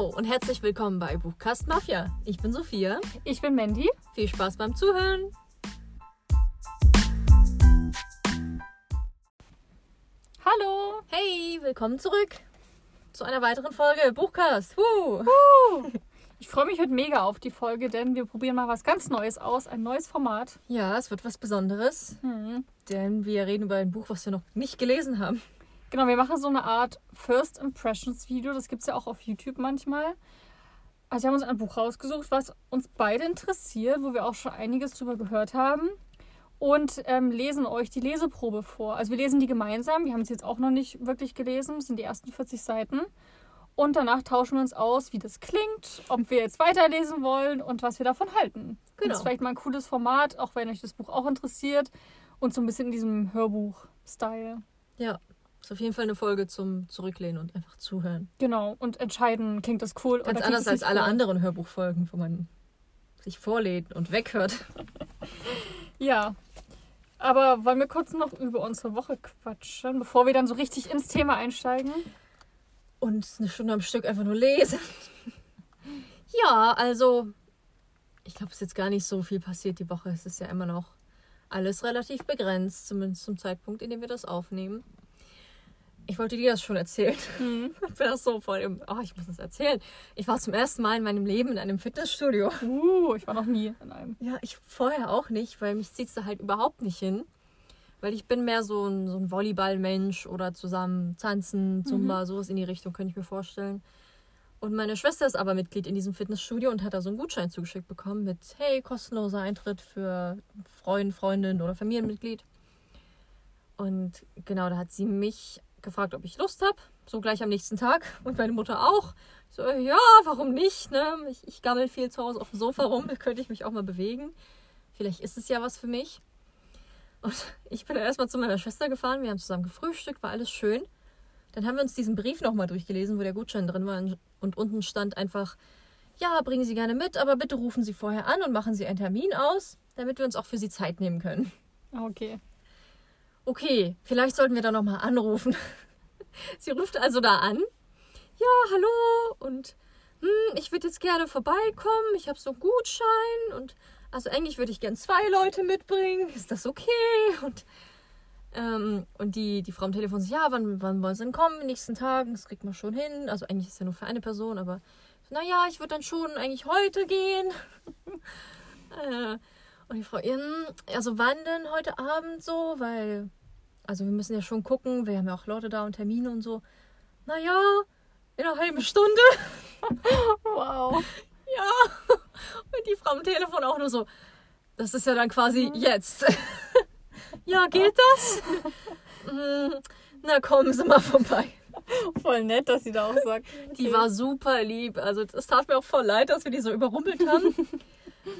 Hallo und herzlich willkommen bei Buchcast Mafia. Ich bin Sophia. Ich bin Mandy. Viel Spaß beim Zuhören. Hallo. Hey, willkommen zurück zu einer weiteren Folge Buchcast. Huh. Ich freue mich heute mega auf die Folge, denn wir probieren mal was ganz Neues aus, ein neues Format. Ja, es wird was Besonderes, Hm. denn wir reden über ein Buch, was wir noch nicht gelesen haben. Genau, wir machen so eine Art First Impressions Video. Das gibt es ja auch auf YouTube manchmal. Also wir haben uns ein Buch rausgesucht, was uns beide interessiert, wo wir auch schon einiges drüber gehört haben. Und ähm, lesen euch die Leseprobe vor. Also wir lesen die gemeinsam. Wir haben es jetzt auch noch nicht wirklich gelesen. Das sind die ersten 40 Seiten. Und danach tauschen wir uns aus, wie das klingt, ob wir jetzt weiterlesen wollen und was wir davon halten. Genau. Das ist vielleicht mal ein cooles Format, auch wenn euch das Buch auch interessiert. Und so ein bisschen in diesem Hörbuch-Style. Ja, ist auf jeden Fall eine Folge zum Zurücklehnen und einfach zuhören. Genau, und entscheiden, klingt das cool Ganz oder anders als alle cool. anderen Hörbuchfolgen, wo man sich vorlädt und weghört. Ja. Aber wollen wir kurz noch über unsere Woche quatschen, bevor wir dann so richtig ins Thema einsteigen? und eine Stunde am Stück einfach nur lesen. Ja, also ich glaube, es ist jetzt gar nicht so viel passiert die Woche. Es ist ja immer noch alles relativ begrenzt, zumindest zum Zeitpunkt, in dem wir das aufnehmen. Ich wollte dir das schon erzählen. Ich bin auch so voll im, oh, ich muss das erzählen. Ich war zum ersten Mal in meinem Leben in einem Fitnessstudio. Uh, ich war noch nie in einem. Ja, ich vorher auch nicht, weil mich zieht es da halt überhaupt nicht hin. Weil ich bin mehr so ein, so ein Volleyballmensch oder zusammen tanzen, Zumba, sowas in die Richtung könnte ich mir vorstellen. Und meine Schwester ist aber Mitglied in diesem Fitnessstudio und hat da so einen Gutschein zugeschickt bekommen mit, hey, kostenloser Eintritt für Freund, Freundin oder Familienmitglied. Und genau, da hat sie mich gefragt, ob ich Lust habe. So gleich am nächsten Tag. Und meine Mutter auch. So, ja, warum nicht? Ne? Ich, ich gammel viel zu Hause auf dem Sofa rum. Könnte ich mich auch mal bewegen. Vielleicht ist es ja was für mich. Und ich bin dann erstmal zu meiner Schwester gefahren. Wir haben zusammen gefrühstückt, war alles schön. Dann haben wir uns diesen Brief nochmal durchgelesen, wo der Gutschein drin war. Und unten stand einfach, ja, bringen Sie gerne mit, aber bitte rufen Sie vorher an und machen Sie einen Termin aus, damit wir uns auch für Sie Zeit nehmen können. Ah, Okay. Okay, vielleicht sollten wir da nochmal anrufen. Sie ruft also da an. Ja, hallo und hm, ich würde jetzt gerne vorbeikommen. Ich habe so einen Gutschein und also eigentlich würde ich gern zwei Leute mitbringen. Ist das okay? Und, ähm, und die, die Frau am Telefon sagt, ja, wann, wann wollen Sie denn kommen? In den nächsten Tagen, das kriegt man schon hin. Also eigentlich ist es ja nur für eine Person, aber naja, ich würde dann schon eigentlich heute gehen. äh, und die Frau, also wann denn heute Abend so? Weil, also wir müssen ja schon gucken, wir haben ja auch Leute da und Termine und so. Naja, in einer halben Stunde. Wow. Ja. Und die Frau am Telefon auch nur so, das ist ja dann quasi jetzt. ja, geht das? Hm, Na, kommen Sie mal vorbei. Voll nett, dass sie da auch sagt. Die war super lieb. Also es tat mir auch voll leid, dass wir die so überrumpelt haben.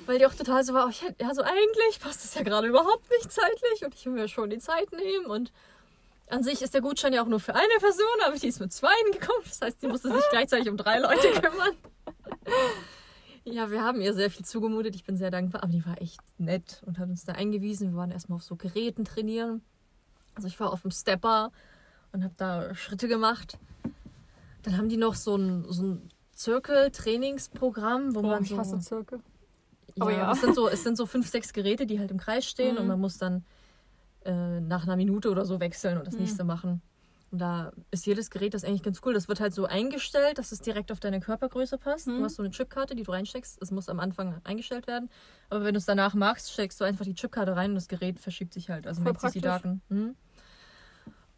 Weil die auch total so war, oh, ja, so eigentlich passt das ja gerade überhaupt nicht zeitlich und ich will mir schon die Zeit nehmen. Und an sich ist der Gutschein ja auch nur für eine Person, aber die ist mit zweien gekommen. Das heißt, die musste sich gleichzeitig um drei Leute kümmern. Ja, wir haben ihr sehr viel zugemutet. Ich bin sehr dankbar. Aber die war echt nett und hat uns da eingewiesen. Wir waren erstmal auf so Geräten trainieren. Also ich war auf dem Stepper und habe da Schritte gemacht. Dann haben die noch so ein, so ein Zirkel-Trainingsprogramm, wo Oh, man ich so... hasse Zirkel. Ja, Aber ja. Es, sind so, es sind so fünf, sechs Geräte, die halt im Kreis stehen Mhm. und man muss dann äh, nach einer Minute oder so wechseln und das Mhm. nächste machen. Und da ist jedes Gerät das eigentlich ganz cool. Das wird halt so eingestellt, dass es direkt auf deine Körpergröße passt. Mhm. Du hast so eine Chipkarte, die du reinsteckst. Es muss am Anfang eingestellt werden. Aber wenn du es danach machst, steckst du einfach die Chipkarte rein und das Gerät verschiebt sich halt. Also merkt sich die. Daten. Mhm.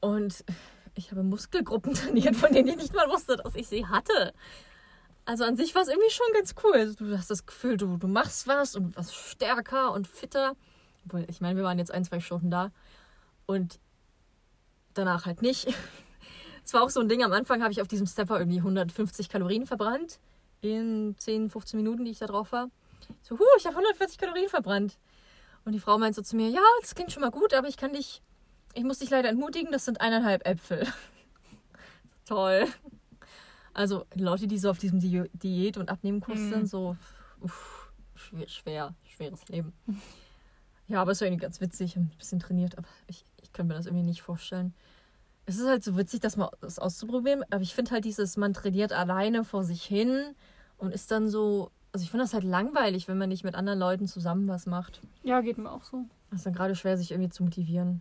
Und ich habe Muskelgruppen trainiert, von denen ich nicht mal wusste, dass ich sie hatte. Also an sich war es irgendwie schon ganz cool. Also Du hast das Gefühl, du, du machst was und was stärker und fitter. Obwohl, ich meine, wir waren jetzt ein, zwei Stunden da und danach halt nicht. Es war auch so ein Ding, am Anfang habe ich auf diesem Stepper irgendwie 150 Kalorien verbrannt. In 10, 15 Minuten, die ich da drauf war. So, huh, ich habe 140 Kalorien verbrannt. Und die Frau meint so zu mir, ja, das klingt schon mal gut, aber ich kann dich, ich muss dich leider entmutigen, das sind eineinhalb Äpfel. Toll. Also Leute, die so auf diesem Di Diät- und Abnehmenkurs Mhm. sind, so uff, schwer, schwer, schweres Leben. Ja, aber es war irgendwie ganz witzig, habe ein bisschen trainiert, aber ich, ich kann mir das irgendwie nicht vorstellen. es ist halt so witzig, das mal das auszuprobieren. Aber ich finde halt dieses, man trainiert alleine vor sich hin und ist dann so. Also ich finde das halt langweilig, wenn man nicht mit anderen Leuten zusammen was macht. Ja, geht mir auch so. Das ist dann gerade schwer, sich irgendwie zu motivieren.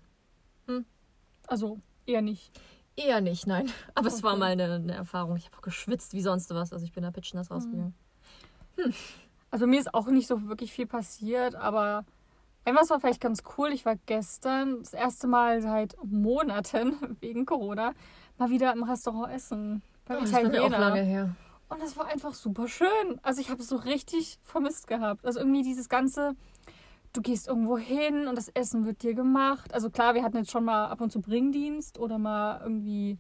Also eher nicht. Eher nicht, nein. Aber es war Okay. mal eine, eine Erfahrung. Ich habe auch geschwitzt wie sonst was. Also ich bin da pitchnass rausgegangen. Also mir ist auch nicht so wirklich viel passiert, aber etwas war vielleicht ganz cool. Ich war gestern das erste Mal seit Monaten wegen Corona mal wieder im Restaurant essen. Beim Oh, das war auch lange her. Und das war einfach super schön. Also ich habe es so richtig vermisst gehabt. Also irgendwie dieses ganze, du gehst irgendwo hin und das Essen wird dir gemacht. Also klar, wir hatten jetzt schon mal ab und zu Bringdienst oder mal irgendwie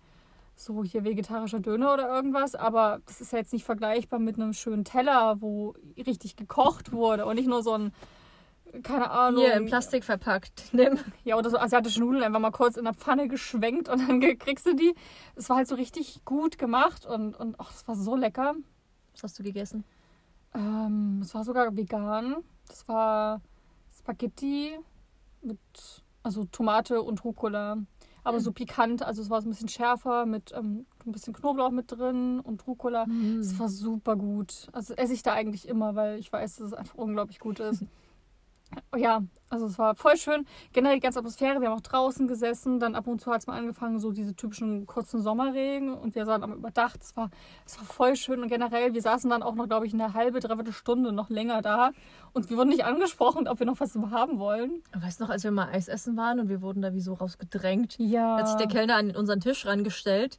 so hier vegetarischer Döner oder irgendwas, aber das ist ja jetzt nicht vergleichbar mit einem schönen Teller, wo richtig gekocht wurde und nicht nur so ein, keine Ahnung. Hier in Plastik verpackt. Nimm. Ja, oder so asiatische Nudeln einfach mal kurz in der Pfanne geschwenkt und dann kriegst du die. Es war halt so richtig gut gemacht und, und ach, es war so lecker. Was hast du gegessen? Ähm, es war sogar vegan. Das war Spaghetti mit, also Tomate und Rucola. Aber Hm. so pikant, also es war so ein bisschen schärfer mit ähm, ein bisschen Knoblauch mit drin und Rucola. Es war super gut. Also esse ich da eigentlich immer, weil ich weiß, dass es einfach unglaublich gut ist. Ja, also es war voll schön. Generell die ganze Atmosphäre. Wir haben auch draußen gesessen. Dann ab und zu hat es mal angefangen, so diese typischen kurzen Sommerregen. Und wir saßen am Überdacht. Es war, es war voll schön. Und generell, wir saßen dann auch noch, glaube ich, eine halbe, dreiviertel Stunde noch länger da. Und wir wurden nicht angesprochen, ob wir noch was haben wollen. Weißt du noch, als wir mal Eis essen waren und wir wurden da wie so rausgedrängt, Ja. hat sich der Kellner an unseren Tisch rangestellt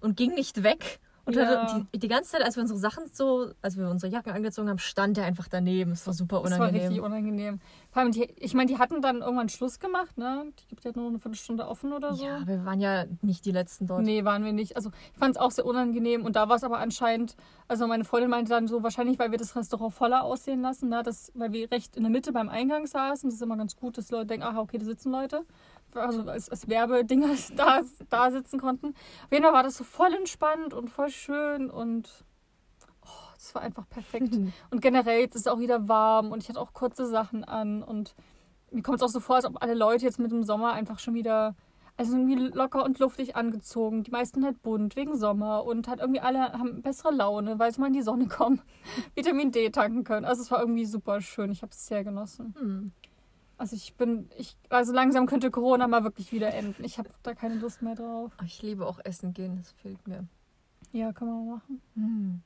und ging nicht weg. Und Ja. die, die ganze Zeit, als wir unsere Sachen so, als wir unsere Jacken angezogen haben, stand er einfach daneben. Es war super Das war unangenehm. richtig unangenehm. Vor allem, die, ich meine, die hatten dann irgendwann Schluss gemacht, ne? Die gibt ja nur eine Viertelstunde offen oder so. ja, wir waren ja nicht die Letzten dort. Nee, waren wir nicht. Also ich fand es auch sehr unangenehm und da war es aber anscheinend, also meine Freundin meinte dann so, wahrscheinlich, weil wir das Restaurant voller aussehen lassen, ne? das, weil wir recht in der Mitte beim Eingang saßen. Das ist immer ganz gut, dass Leute denken, aha, okay, da sitzen Leute. Also als, als Werbedinger da, da sitzen konnten. Auf jeden Fall war das so voll entspannt und voll schön und oh, es war einfach perfekt. Und generell jetzt ist es auch wieder warm und ich hatte auch kurze Sachen an und mir kommt es auch so vor, als ob alle Leute jetzt mit dem Sommer einfach schon wieder, also irgendwie locker und luftig angezogen. Die meisten halt bunt wegen Sommer und halt irgendwie alle haben bessere Laune, weil sie mal in die Sonne kommen, Vitamin D tanken können. Also es war irgendwie super schön. Ich habe es sehr genossen. Hm. Also ich bin, ich, also langsam könnte Corona mal wirklich wieder enden. Ich habe da keine Lust mehr drauf. Ich liebe auch Essen gehen, das fehlt mir. Ja, kann man machen. Hm.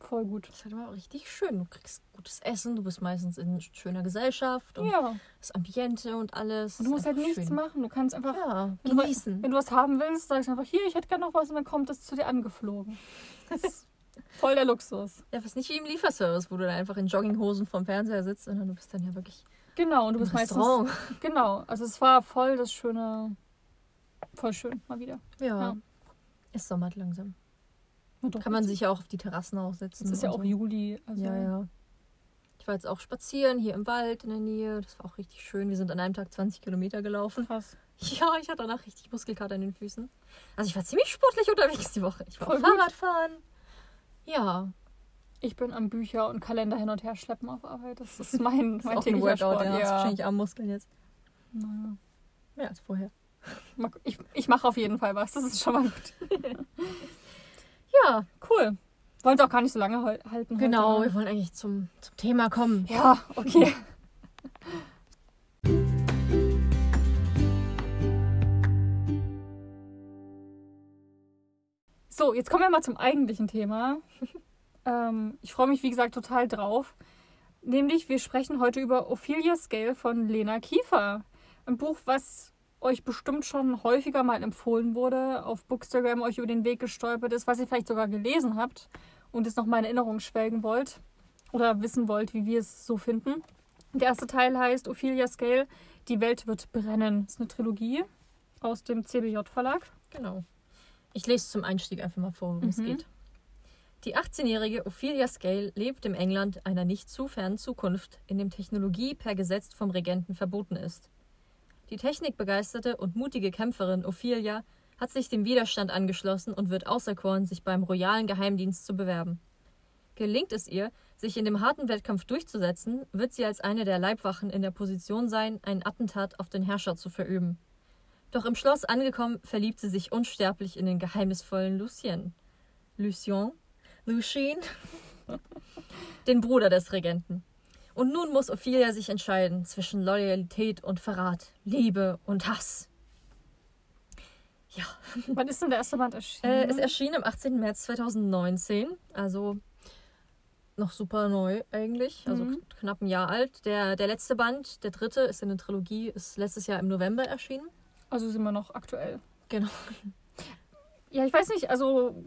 Voll gut. Das ist halt immer richtig schön. Du kriegst gutes Essen, du bist meistens in schöner Gesellschaft und Ja. das Ambiente und alles. Und du musst halt nichts schön. machen. Du kannst einfach Ja, Wenn du- genießen. Wenn du was haben willst, sagst du einfach, hier, ich hätte gerne noch was und dann kommt es zu dir angeflogen. Das ist voll der Luxus. Ja, was nicht wie im Lieferservice, wo du dann einfach in Jogginghosen vorm Fernseher sitzt, sondern du bist dann ja wirklich Genau, und du bist meistens. Restaurant. Genau, also es war voll das schöne. Voll schön, mal wieder. Ja. Ja. Es sommert langsam. Doch, Kann man sich ja auch auf die Terrassen aussetzen. Es ist ja auch so. Juli. Also Ja, ja. Ich war jetzt auch spazieren hier im Wald in der Nähe. Das war auch richtig schön. Wir sind an einem Tag 20 Kilometer gelaufen. Krass. Ja, ich hatte danach richtig Muskelkater in den Füßen. Also ich war ziemlich sportlich unterwegs die Woche. Ich war Voll auch gut. Fahrradfahren. Ja, Ich bin am Bücher und Kalender hin und her schleppen auf Arbeit. Das ist mein, das ist mein ein täglicher Workout. Sport. Ja, Ja. wahrscheinlich Armmuskeln jetzt. Naja. Mehr als vorher. Ich, ich mache auf jeden Fall was. Das ist schon mal gut. Ja, Cool. Wollen es auch gar nicht so lange halten. heute, genau. ne? Wir wollen eigentlich zum, zum Thema kommen. Ja, okay. So, jetzt kommen wir mal zum eigentlichen Thema. Ähm, ich freue mich, wie gesagt, total drauf. Nämlich, wir sprechen heute über Ophelia Scale von Lena Kiefer. Ein Buch, was euch bestimmt schon häufiger mal empfohlen wurde, auf Bookstagram euch über den Weg gestolpert ist, was ihr vielleicht sogar gelesen habt und es nochmal in Erinnerung schwelgen wollt oder wissen wollt, wie wir es so finden. Der erste Teil heißt Ophelia Scale, Die Welt wird brennen. Das ist eine Trilogie aus dem CBJ-Verlag. Genau. Ich lese zum Einstieg einfach mal vor, worum es Mhm. geht. Die 18-jährige Ophelia Scale lebt im England einer nicht zu fernen Zukunft, in dem Technologie per Gesetz vom Regenten verboten ist. Die technikbegeisterte und mutige Kämpferin Ophelia hat sich dem Widerstand angeschlossen und wird auserkoren, sich beim royalen Geheimdienst zu bewerben. Gelingt es ihr, sich in dem harten Wettkampf durchzusetzen, wird sie als eine der Leibwachen in der Position sein, ein Attentat auf den Herrscher zu verüben. Doch im Schloss angekommen, verliebt sie sich unsterblich in den geheimnisvollen Lucien. Lucien? Lucien? den Bruder des Regenten. Und nun muss Ophelia sich entscheiden zwischen Loyalität und Verrat, Liebe und Hass. Ja. Wann ist denn der erste Band erschienen? Äh, es erschien am 18. März 2019, also noch super neu eigentlich, also Mhm. knapp ein Jahr alt. Der, der letzte Band, der dritte, ist in der Trilogie, ist letztes Jahr im November erschienen. Also sind wir noch aktuell. Genau. Ja, ich weiß nicht, also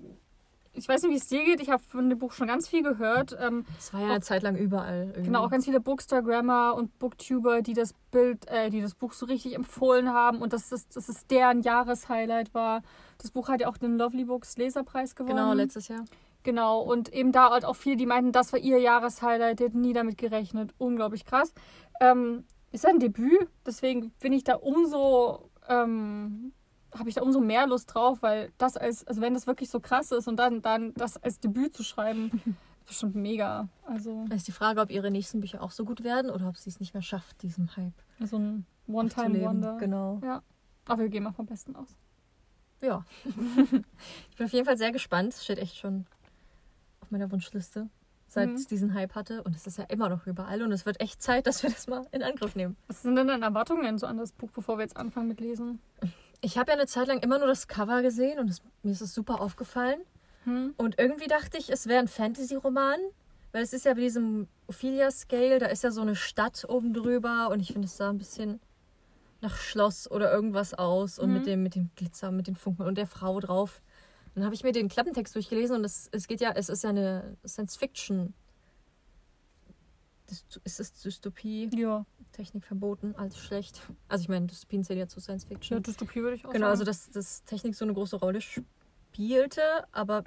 ich weiß nicht, wie es dir geht. Ich habe von dem Buch schon ganz viel gehört. Ähm, Es war ja eine Zeit lang überall. Irgendwie. genau, auch ganz viele Bookstagrammer und Booktuber, die das Bild, äh, die das Buch so richtig empfohlen haben und dass das, dass es deren Jahreshighlight war. Das Buch hat ja auch den Lovely Books Leserpreis gewonnen. Genau, letztes Jahr. Genau, und eben da halt auch viele, die meinten, das war ihr Jahreshighlight, die hätten nie damit gerechnet. Unglaublich krass. Ähm, ist ein Debüt, deswegen bin ich da umso, ähm, habe ich da umso mehr Lust drauf, weil das als, also wenn das wirklich so krass ist und dann, dann das als Debüt zu schreiben, ist bestimmt mega. Also Da ist die Frage, ob ihre nächsten Bücher auch so gut werden oder ob sie es nicht mehr schafft, diesem Hype so ein One-Time-Wonder. Genau. Ja. Aber wir gehen mal vom Besten aus. Ja. ich bin auf jeden Fall sehr gespannt. Es steht echt schon auf meiner Wunschliste, seit Mhm. es diesen Hype hatte. Und es ist ja immer noch überall. Und es wird echt Zeit, dass wir das mal in Angriff nehmen. Was sind denn deine Erwartungen so an das Buch, bevor wir jetzt anfangen mit Lesen? Ich habe ja eine Zeit lang immer nur das Cover gesehen und es, mir ist es super aufgefallen. Hm? Und irgendwie dachte ich, es wäre ein Fantasy-Roman. Weil es ist ja bei diesem Ophelia-Scale, da ist ja so eine Stadt oben drüber. Und ich finde, es sah ein bisschen nach Schloss oder irgendwas aus. Und Mhm. mit, dem, mit dem Glitzer, mit den Funken und der Frau drauf. Dann habe ich mir den Klappentext durchgelesen und es, es geht ja, es ist ja eine Science-Fiction. Ist es Dystopie? Ja. Technik verboten, alles schlecht. Also ich meine, Dystopien zählen ja zu ja, Science-Fiction. Dystopie würde ich auch Genau, also sagen. dass, dass Technik so eine große Rolle spielte, aber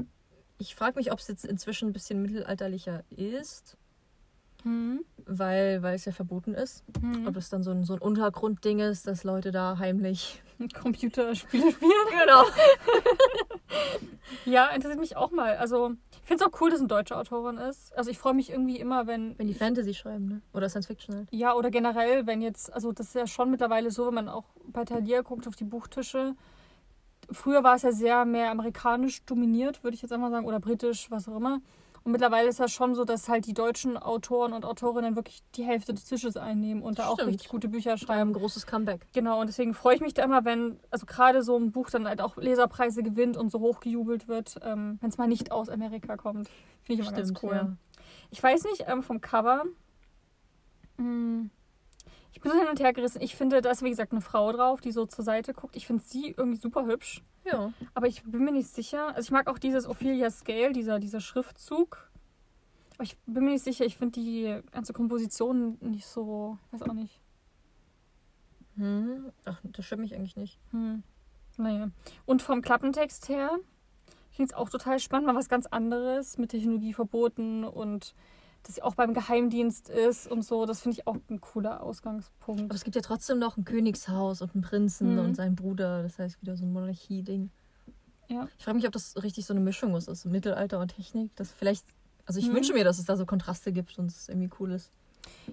ich frage mich, ob es jetzt inzwischen ein bisschen mittelalterlicher ist, Hm? weil, weil es ja verboten ist. Hm. Ob es dann so ein, so ein Untergrundding ist, dass Leute da heimlich. Computerspiele spielen. Genau. Ja, interessiert mich auch mal. Also, ich finde es auch cool, dass eine deutsche Autorin ist. Also, ich freue mich irgendwie immer, wenn. Wenn die Fantasy schreiben, ne? Oder Science-Fiction halt. Ja, oder generell, wenn jetzt. Also, das ist ja schon mittlerweile so, wenn man auch bei Thalia guckt auf die Buchtische. Früher war es ja sehr mehr amerikanisch dominiert, würde ich jetzt einmal sagen, oder britisch, was auch immer. Und mittlerweile ist ja schon so, dass halt die deutschen Autoren und Autorinnen wirklich die Hälfte des Tisches einnehmen und da auch Stimmt. richtig gute Bücher Schreiben ein großes Comeback. Genau, und deswegen freue ich mich da immer, wenn, also gerade so ein Buch dann halt auch Leserpreise gewinnt und so hochgejubelt wird, ähm, wenn es mal nicht aus Amerika kommt. Finde ich immer ganz cool. ja. Ich weiß nicht, ähm, vom Cover. Hm, ich bin so hin und her gerissen. Ich finde, da ist wie gesagt eine Frau drauf, die so zur Seite guckt. Ich finde sie irgendwie super hübsch. Ja. Aber ich bin mir nicht sicher. Also ich mag auch dieses Ophelia Scale, dieser, dieser Schriftzug. Aber ich bin mir nicht sicher. Ich finde die ganze Komposition nicht so. Weiß auch nicht. Hm. Ach, das stimmt mich eigentlich nicht. Hm. Naja. Und vom Klappentext her klingt es auch total spannend, mal was ganz anderes mit Technologie verboten und dass sie auch beim Geheimdienst ist und so. Das finde ich auch ein cooler Ausgangspunkt. Aber es gibt ja trotzdem noch ein Königshaus und einen Prinzen Mhm. und seinen Bruder. Das heißt wieder so ein Monarchie-Ding. Ja. Ich frage mich, ob das richtig so eine Mischung ist, also Mittelalter und Technik. Das vielleicht. Also ich Mhm. wünsche mir, dass es da so Kontraste gibt und es irgendwie cool ist.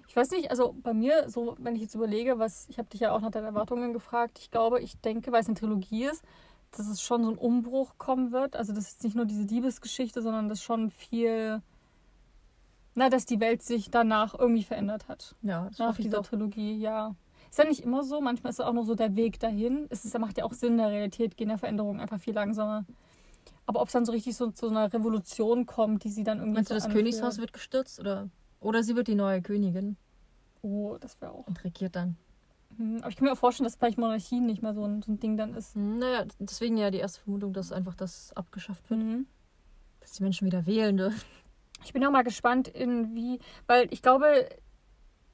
Ich weiß nicht, also bei mir, so wenn ich jetzt überlege, was, ich habe dich ja auch nach deinen Erwartungen gefragt, ich glaube, ich denke, weil es eine Trilogie ist, dass es schon so ein Umbruch kommen wird. Also das ist nicht nur diese Liebesgeschichte, sondern dass schon viel, na, dass die Welt sich danach irgendwie verändert hat. Ja, das Nach dieser. Trilogie, ja. Ist ja nicht immer so, manchmal ist es auch noch so der Weg dahin. Es ist, macht ja auch Sinn, in der Realität gehen ja Veränderungen einfach viel langsamer. Aber ob es dann so richtig so zu einer Revolution kommt, die sie dann irgendwie. Meinst du, so das anführt. Königshaus wird gestürzt? Oder, oder sie wird die neue Königin Oh, das wäre auch. und regiert dann? Hm, Aber ich kann mir auch vorstellen, dass vielleicht Monarchie nicht mehr so ein, so ein Ding dann ist. Hm, Naja, deswegen ja die erste Vermutung, dass einfach das abgeschafft wird. Mhm. Dass die Menschen wieder wählen dürfen. Ich bin auch mal gespannt, in wie, weil ich glaube,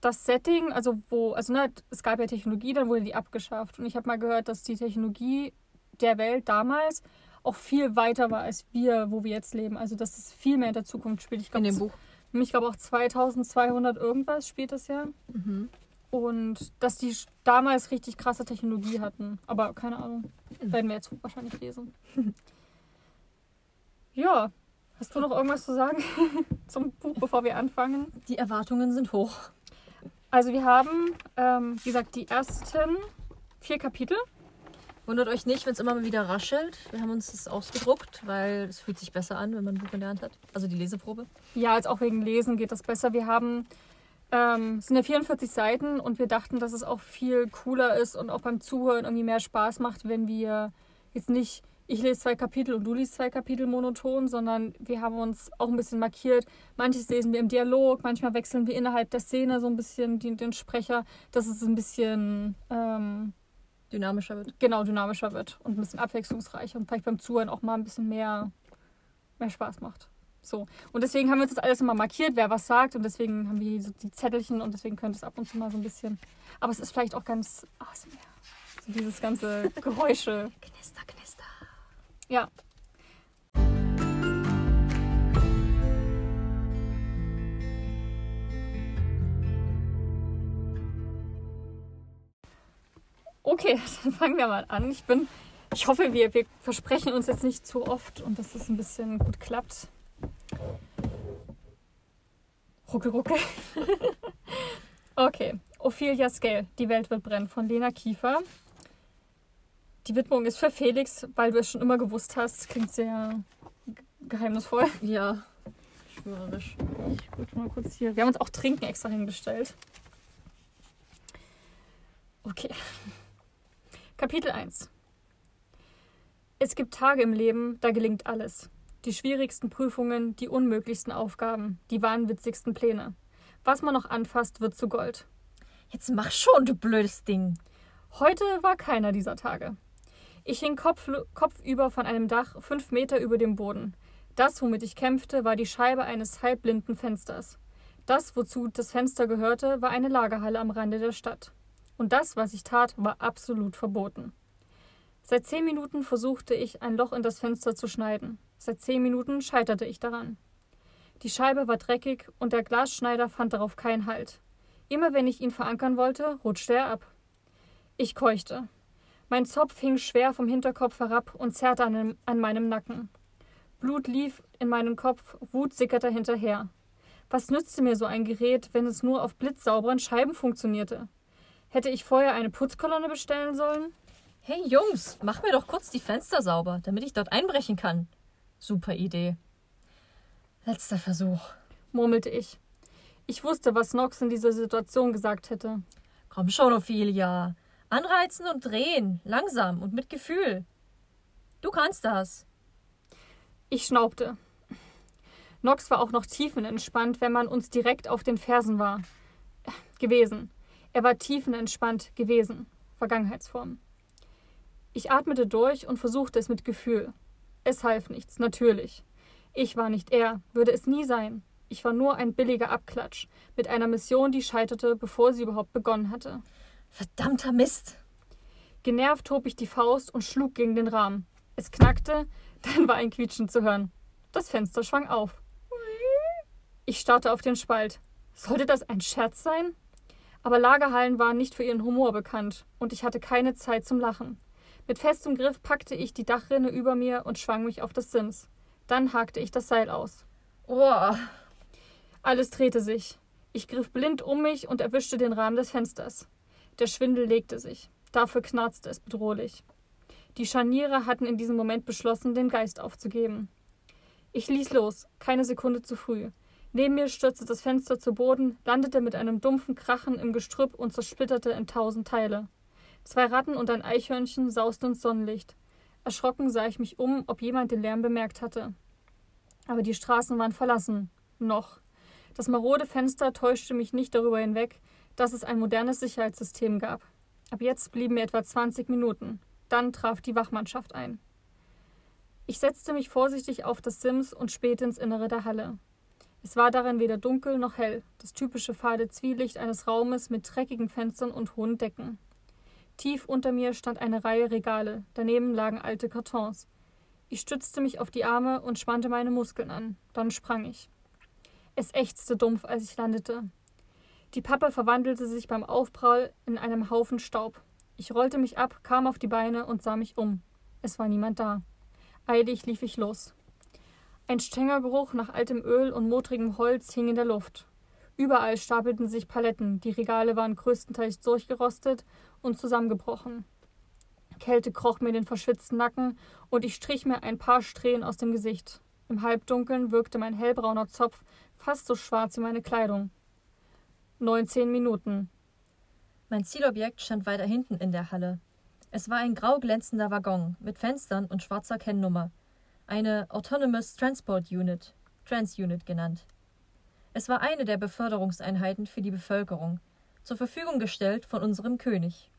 das Setting, also wo, also ne, es gab ja Technologie, dann wurde die abgeschafft. Und ich habe mal gehört, dass die Technologie der Welt damals auch viel weiter war als wir, wo wir jetzt leben. Also dass es viel mehr in der Zukunft spielt. Ich In glaube, dem Buch. ich glaube auch 2200 irgendwas spielt das ja. Mhm. Und dass die damals richtig krasse Technologie hatten. Aber keine Ahnung. Mhm. Werden wir jetzt wahrscheinlich lesen. ja. Hast du noch irgendwas zu sagen zum Buch, bevor wir anfangen? Die Erwartungen sind hoch. Also wir haben, ähm, wie gesagt, die ersten vier Kapitel. Wundert euch nicht, wenn es immer mal wieder raschelt. Wir haben uns das ausgedruckt, weil es fühlt sich besser an, wenn man ein Buch in der Hand hat. Also die Leseprobe. Ja, als auch wegen Lesen geht das besser. Wir haben, ähm, es sind ja 44 Seiten und wir dachten, dass es auch viel cooler ist und auch beim Zuhören irgendwie mehr Spaß macht, wenn wir jetzt nicht, ich lese zwei Kapitel und du liest zwei Kapitel monoton, sondern wir haben uns auch ein bisschen markiert. Manches lesen wir im Dialog, manchmal wechseln wir innerhalb der Szene so ein bisschen den, den Sprecher, dass es ein bisschen ähm, Dynamischer wird. genau dynamischer wird und ein bisschen abwechslungsreicher und vielleicht beim Zuhören auch mal ein bisschen mehr, mehr Spaß macht. So. Und deswegen haben wir uns das alles immer markiert, wer was sagt und deswegen haben wir so die Zettelchen und deswegen könnte es ab und zu mal so ein bisschen. Aber es ist vielleicht auch ganz ASMR. So dieses ganze Geräusche. Knister, knister. Ja. Okay, dann fangen wir mal an. Ich bin, ich hoffe, wir, wir versprechen uns jetzt nicht zu oft und dass es ein bisschen gut klappt. Ruckel, ruckel. okay, Ophelia Scale, Die Welt wird brennen von Lena Kiefer. Die Widmung ist für Felix, weil du es schon immer gewusst hast. Klingt sehr ge- geheimnisvoll. Ja, schwörerisch. Ich guck mal kurz hier. Wir haben uns auch Trinken extra hingestellt. Okay. Kapitel 1. Es gibt Tage im Leben, da gelingt alles. Die schwierigsten Prüfungen, die unmöglichsten Aufgaben, die wahnwitzigsten Pläne. Was man noch anfasst, wird zu Gold. Jetzt mach schon, du blödes Ding. Heute war keiner dieser Tage. Ich hing Kopf, kopfüber von einem Dach, fünf Meter über dem Boden. Das, womit ich kämpfte, war die Scheibe eines halbblinden Fensters. Das, wozu das Fenster gehörte, war eine Lagerhalle am Rande der Stadt. Und das, was ich tat, war absolut verboten. Seit zehn Minuten versuchte ich, ein Loch in das Fenster zu schneiden. Seit zehn Minuten scheiterte ich daran. Die Scheibe war dreckig und der Glasschneider fand darauf keinen Halt. Immer wenn ich ihn verankern wollte, rutschte er ab. Ich keuchte. Mein Zopf hing schwer vom Hinterkopf herab und zerrte an, an meinem Nacken. Blut lief in meinen Kopf, Wut sickerte hinterher. Was nützte mir so ein Gerät, wenn es nur auf blitzsauberen Scheiben funktionierte? Hätte ich vorher eine Putzkolonne bestellen sollen? Hey Jungs, mach mir doch kurz die Fenster sauber, damit ich dort einbrechen kann. Super Idee. Letzter Versuch. murmelte ich. Ich wusste, was Nox in dieser Situation gesagt hätte. Komm schon, Ophelia. Anreizen und drehen. Langsam und mit Gefühl. Du kannst das. Ich schnaubte. Nox war auch noch tiefenentspannt, wenn man uns direkt auf den Fersen war. Gewesen. Er war tiefenentspannt gewesen. Vergangenheitsform. Ich atmete durch und versuchte es mit Gefühl. Es half nichts, natürlich. Ich war nicht er, würde es nie sein. Ich war nur ein billiger Abklatsch mit einer Mission, die scheiterte, bevor sie überhaupt begonnen hatte. Verdammter Mist. Genervt hob ich die Faust und schlug gegen den Rahmen. Es knackte, dann war ein Quietschen zu hören. Das Fenster schwang auf. Ich starrte auf den Spalt. Sollte das ein Scherz sein? Aber Lagerhallen waren nicht für ihren Humor bekannt und ich hatte keine Zeit zum Lachen. Mit festem Griff packte ich die Dachrinne über mir und schwang mich auf das Sims. Dann hakte ich das Seil aus. Oh, Alles drehte sich. Ich griff blind um mich und erwischte den Rahmen des Fensters. Der Schwindel legte sich. Dafür knarzte es bedrohlich. Die Scharniere hatten in diesem Moment beschlossen, den Geist aufzugeben. Ich ließ los, keine Sekunde zu früh. Neben mir stürzte das Fenster zu Boden, landete mit einem dumpfen Krachen im Gestrüpp und zersplitterte in tausend Teile. Zwei Ratten und ein Eichhörnchen sausten ins Sonnenlicht. Erschrocken sah ich mich um, ob jemand den Lärm bemerkt hatte. Aber die Straßen waren verlassen. Noch. Das marode Fenster täuschte mich nicht darüber hinweg, dass es ein modernes Sicherheitssystem gab. Ab jetzt blieben mir etwa 20 Minuten. Dann traf die Wachmannschaft ein. Ich setzte mich vorsichtig auf das Sims und spähte ins Innere der Halle. Es war darin weder dunkel noch hell, das typische fade Zwielicht eines Raumes mit dreckigen Fenstern und hohen Decken. Tief unter mir stand eine Reihe Regale, daneben lagen alte Kartons. Ich stützte mich auf die Arme und spannte meine Muskeln an. Dann sprang ich. Es ächzte dumpf, als ich landete. Die Pappe verwandelte sich beim Aufprall in einem Haufen Staub. Ich rollte mich ab, kam auf die Beine und sah mich um. Es war niemand da. Eilig lief ich los. Ein strenger Geruch nach altem Öl und modrigem Holz hing in der Luft. Überall stapelten sich Paletten, die Regale waren größtenteils durchgerostet und zusammengebrochen. Kälte kroch mir den verschwitzten Nacken und ich strich mir ein paar Strähnen aus dem Gesicht. Im Halbdunkeln wirkte mein hellbrauner Zopf fast so schwarz wie meine Kleidung. 19 Minuten. Mein Zielobjekt stand weiter hinten in der Halle. Es war ein grau glänzender Waggon mit Fenstern und schwarzer Kennnummer. Eine Autonomous Transport Unit, Transunit genannt. Es war eine der Beförderungseinheiten für die Bevölkerung, zur Verfügung gestellt von unserem König.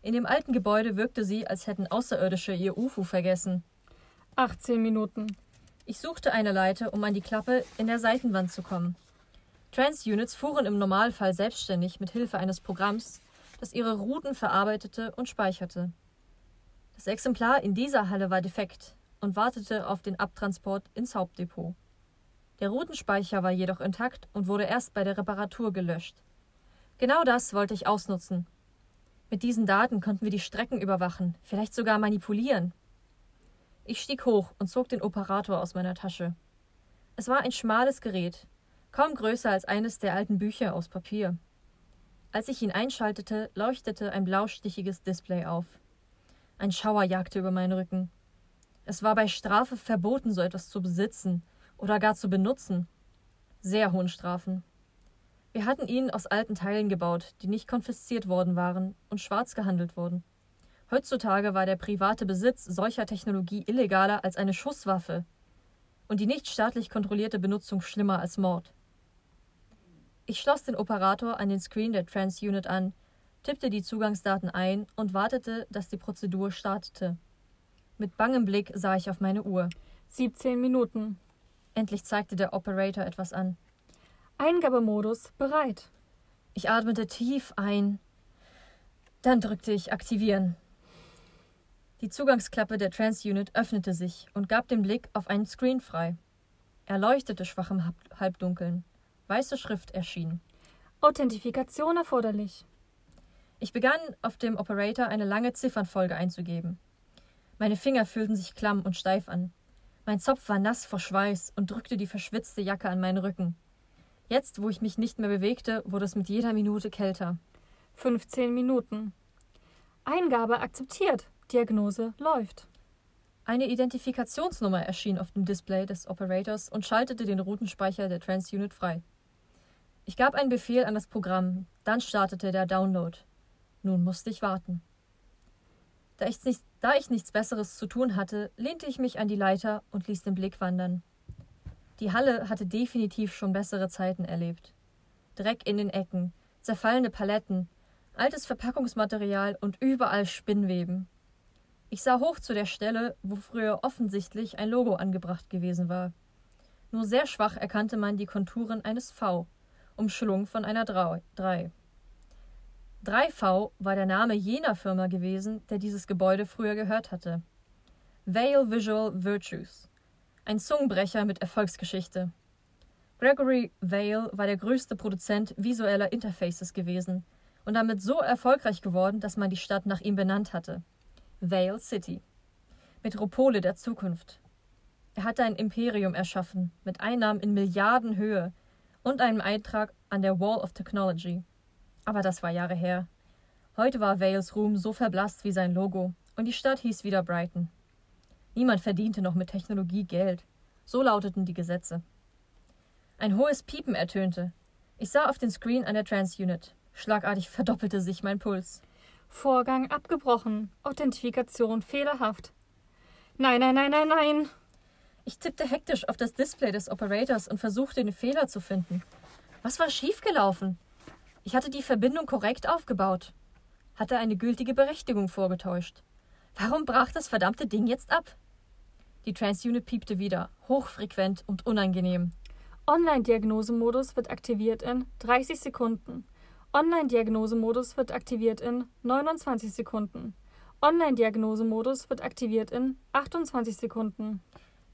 In dem alten Gebäude wirkte sie, als hätten Außerirdische ihr UFO vergessen. 18 Minuten. Ich suchte eine Leiter, um an die Klappe in der Seitenwand zu kommen. Transunits fuhren im Normalfall selbstständig mit Hilfe eines Programms, das ihre Routen verarbeitete und speicherte. Das Exemplar in dieser Halle war defekt und wartete auf den Abtransport ins Hauptdepot. Der Routenspeicher war jedoch intakt und wurde erst bei der Reparatur gelöscht. Genau das wollte ich ausnutzen, mit diesen Daten konnten wir die Strecken überwachen, vielleicht sogar manipulieren. Ich stieg hoch und zog den Operator aus meiner Tasche. Es war ein schmales Gerät, kaum größer als eines der alten Bücher aus Papier. Als ich ihn einschaltete, leuchtete ein blaustichiges Display auf. Ein Schauer jagte über meinen Rücken. Es war bei Strafe verboten, so etwas zu besitzen oder gar zu benutzen. Sehr hohen Strafen. Wir hatten ihn aus alten Teilen gebaut, die nicht konfisziert worden waren und schwarz gehandelt wurden. Heutzutage war der private Besitz solcher Technologie illegaler als eine Schusswaffe und die nicht staatlich kontrollierte Benutzung schlimmer als Mord. Ich schloss den Operator an den Screen der Trans-Unit an, tippte die Zugangsdaten ein und wartete, dass die Prozedur startete. Mit bangem Blick sah ich auf meine Uhr. 17 Minuten. Endlich zeigte der Operator etwas an. Eingabemodus bereit. Ich atmete tief ein. Dann drückte ich Aktivieren. Die Zugangsklappe der Trans-Unit öffnete sich und gab den Blick auf einen Screen frei. Er leuchtete schwach im Halbdunkeln. Weiße Schrift erschien. Authentifikation erforderlich. Ich begann auf dem Operator eine lange Ziffernfolge einzugeben. Meine Finger fühlten sich klamm und steif an. Mein Zopf war nass vor Schweiß und drückte die verschwitzte Jacke an meinen Rücken. Jetzt, wo ich mich nicht mehr bewegte, wurde es mit jeder Minute kälter. 15 Minuten. Eingabe akzeptiert. Diagnose läuft. Eine Identifikationsnummer erschien auf dem Display des Operators und schaltete den Routenspeicher der Transunit frei. Ich gab einen Befehl an das Programm, dann startete der Download. Nun musste ich warten. Da ich, nicht, da ich nichts Besseres zu tun hatte, lehnte ich mich an die Leiter und ließ den Blick wandern. Die Halle hatte definitiv schon bessere Zeiten erlebt. Dreck in den Ecken, zerfallene Paletten, altes Verpackungsmaterial und überall Spinnweben. Ich sah hoch zu der Stelle, wo früher offensichtlich ein Logo angebracht gewesen war. Nur sehr schwach erkannte man die Konturen eines V, umschlungen von einer 3. 3V war der Name jener Firma gewesen, der dieses Gebäude früher gehört hatte. Vale Visual Virtues ein Zungenbrecher mit Erfolgsgeschichte. Gregory Vale war der größte Produzent visueller Interfaces gewesen und damit so erfolgreich geworden, dass man die Stadt nach ihm benannt hatte. Vale City. Metropole der Zukunft. Er hatte ein Imperium erschaffen, mit Einnahmen in Milliardenhöhe und einem Eintrag an der Wall of Technology. Aber das war Jahre her. Heute war Vales Ruhm so verblasst wie sein Logo und die Stadt hieß wieder Brighton. Niemand verdiente noch mit Technologie Geld. So lauteten die Gesetze. Ein hohes Piepen ertönte. Ich sah auf den Screen an der Trans-Unit. Schlagartig verdoppelte sich mein Puls. Vorgang abgebrochen. Authentifikation fehlerhaft. Nein, nein, nein, nein, nein. Ich tippte hektisch auf das Display des Operators und versuchte, den Fehler zu finden. Was war schiefgelaufen? Ich hatte die Verbindung korrekt aufgebaut. Hatte eine gültige Berechtigung vorgetäuscht. Warum brach das verdammte Ding jetzt ab? Die Transunit piepte wieder, hochfrequent und unangenehm. Online-Diagnosemodus wird aktiviert in 30 Sekunden. Online-Diagnosemodus wird aktiviert in 29 Sekunden. Online-Diagnosemodus wird aktiviert in 28 Sekunden.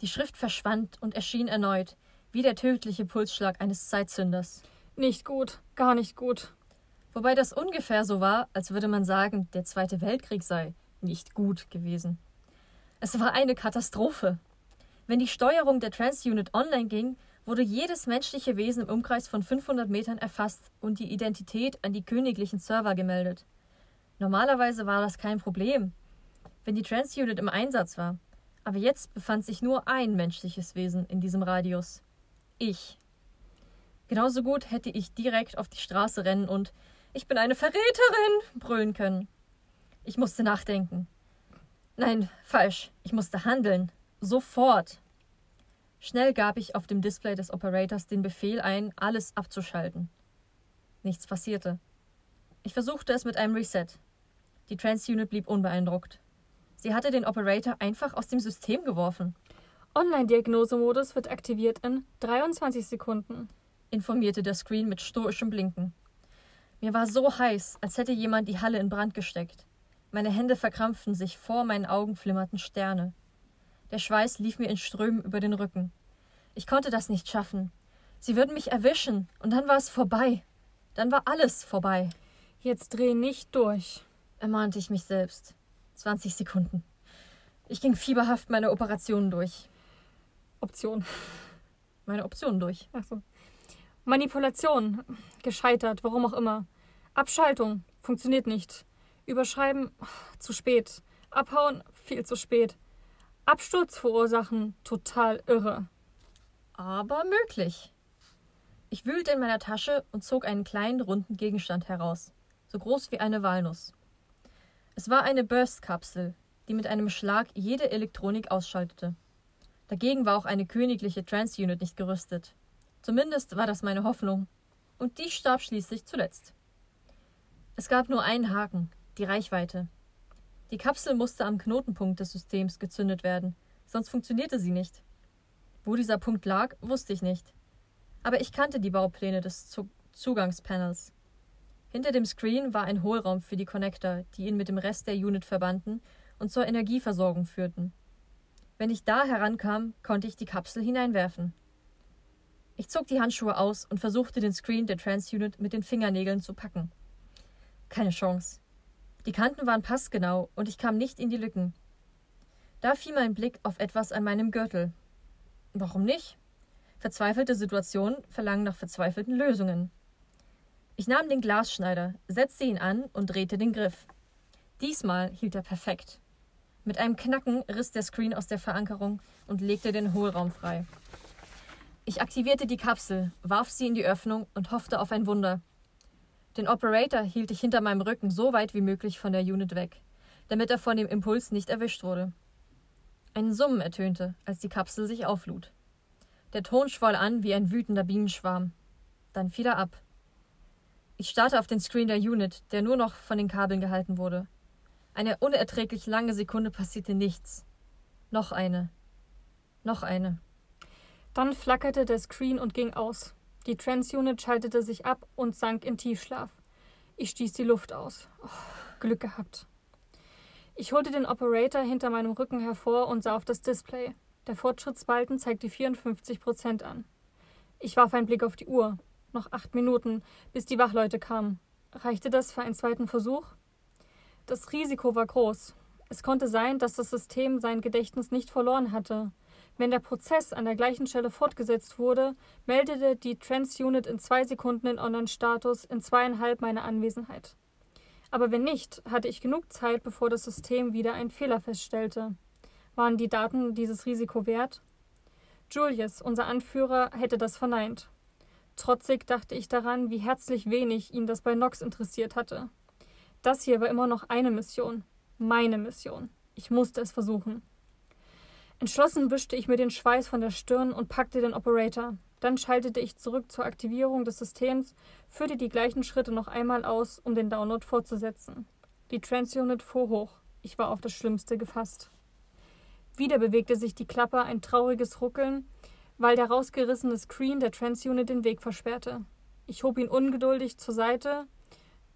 Die Schrift verschwand und erschien erneut, wie der tödliche Pulsschlag eines Zeitzünders. Nicht gut, gar nicht gut. Wobei das ungefähr so war, als würde man sagen, der Zweite Weltkrieg sei nicht gut gewesen. Es war eine Katastrophe. Wenn die Steuerung der Transunit online ging, wurde jedes menschliche Wesen im Umkreis von 500 Metern erfasst und die Identität an die königlichen Server gemeldet. Normalerweise war das kein Problem. wenn die Trans-Unit im Einsatz war. Aber jetzt befand sich nur ein menschliches Wesen in diesem Radius. Ich. Genauso gut hätte ich direkt auf die Straße rennen und Ich bin eine Verräterin brüllen können. Ich musste nachdenken. Nein, falsch. Ich musste handeln. Sofort. Schnell gab ich auf dem Display des Operators den Befehl ein, alles abzuschalten. Nichts passierte. Ich versuchte es mit einem Reset. Die Trans-Unit blieb unbeeindruckt. Sie hatte den Operator einfach aus dem System geworfen, Online-Diagnosemodus wird aktiviert in 23 Sekunden. informierte der Screen mit stoischem Blinken. Mir war so heiß, als hätte jemand die Halle in Brand gesteckt. Meine Hände verkrampften sich, vor meinen Augen flimmerten Sterne. Der Schweiß lief mir in Strömen über den Rücken. Ich konnte das nicht schaffen. Sie würden mich erwischen, und dann war es vorbei. Dann war alles vorbei, Jetzt dreh nicht durch. ermahnte ich mich selbst. 20 Sekunden. Ich ging fieberhaft meine Operationen durch. Option. Meine Optionen durch. Achso. Manipulation. Gescheitert, warum auch immer. Abschaltung. Funktioniert nicht. Überschreiben. Zu spät. Abhauen. Viel zu spät. Absturz verursachen. Total irre. aber möglich. Ich wühlte in meiner Tasche und zog einen kleinen runden Gegenstand heraus, so groß wie eine Walnuss. Es war eine Burst-Kapsel, die mit einem Schlag jede Elektronik ausschaltete. Dagegen war auch eine königliche Trans-Unit nicht gerüstet. Zumindest war das meine Hoffnung. Und die starb schließlich zuletzt. Es gab nur einen Haken, die Reichweite. Die Kapsel musste am Knotenpunkt des Systems gezündet werden, sonst funktionierte sie nicht. Wo dieser Punkt lag, wusste ich nicht. Aber ich kannte die Baupläne des Zu Zugangspanels. Hinter dem Screen war ein Hohlraum für die Connector, die ihn mit dem Rest der Unit verbanden und zur Energieversorgung führten. Wenn ich da herankam, konnte ich die Kapsel hineinwerfen. Ich zog die Handschuhe aus und versuchte den Screen der Trans-Unit mit den Fingernägeln zu packen. Keine Chance. Die Kanten waren passgenau und ich kam nicht in die Lücken. Da fiel mein Blick auf etwas an meinem Gürtel. Warum nicht? Verzweifelte Situationen verlangen nach verzweifelten Lösungen. Ich nahm den Glasschneider, setzte ihn an und drehte den Griff. Diesmal hielt er perfekt. Mit einem Knacken riss der Screen aus der Verankerung und legte den Hohlraum frei. Ich aktivierte die Kapsel, warf sie in die Öffnung und hoffte auf ein Wunder. Den Operator hielt ich hinter meinem Rücken so weit wie möglich von der Unit weg, damit er von dem Impuls nicht erwischt wurde. Ein Summen ertönte, als die Kapsel sich auflud. Der Ton schwoll an wie ein wütender Bienenschwarm. Dann fiel er ab. Ich starrte auf den Screen der Unit, der nur noch von den Kabeln gehalten wurde. Eine unerträglich lange Sekunde passierte nichts. Noch eine. Noch eine. Dann flackerte der Screen und ging aus. Die Trans-Unit schaltete sich ab und sank in Tiefschlaf. Ich stieß die Luft aus. Oh, Glück gehabt. Ich holte den Operator hinter meinem Rücken hervor und sah auf das Display. Der Fortschrittsbalken zeigte 54 Prozent an. Ich warf einen Blick auf die Uhr. Noch acht Minuten, bis die Wachleute kamen. Reichte das für einen zweiten Versuch? Das Risiko war groß. Es konnte sein, dass das System sein Gedächtnis nicht verloren hatte. Wenn der Prozess an der gleichen Stelle fortgesetzt wurde, meldete die Trans-Unit in zwei Sekunden den Online-Status in zweieinhalb meine Anwesenheit. Aber wenn nicht, hatte ich genug Zeit, bevor das System wieder einen Fehler feststellte. Waren die Daten dieses Risiko wert? Julius, unser Anführer, hätte das verneint. Trotzig dachte ich daran, wie herzlich wenig ihn das bei Nox interessiert hatte. Das hier war immer noch eine Mission. Meine Mission. Ich musste es versuchen. Entschlossen wischte ich mir den Schweiß von der Stirn und packte den Operator. Dann schaltete ich zurück zur Aktivierung des Systems, führte die gleichen Schritte noch einmal aus, um den Download fortzusetzen. Die Transunit fuhr hoch. Ich war auf das Schlimmste gefasst. Wieder bewegte sich die Klappe ein trauriges Ruckeln, weil der rausgerissene Screen der Transunit den Weg versperrte. Ich hob ihn ungeduldig zur Seite.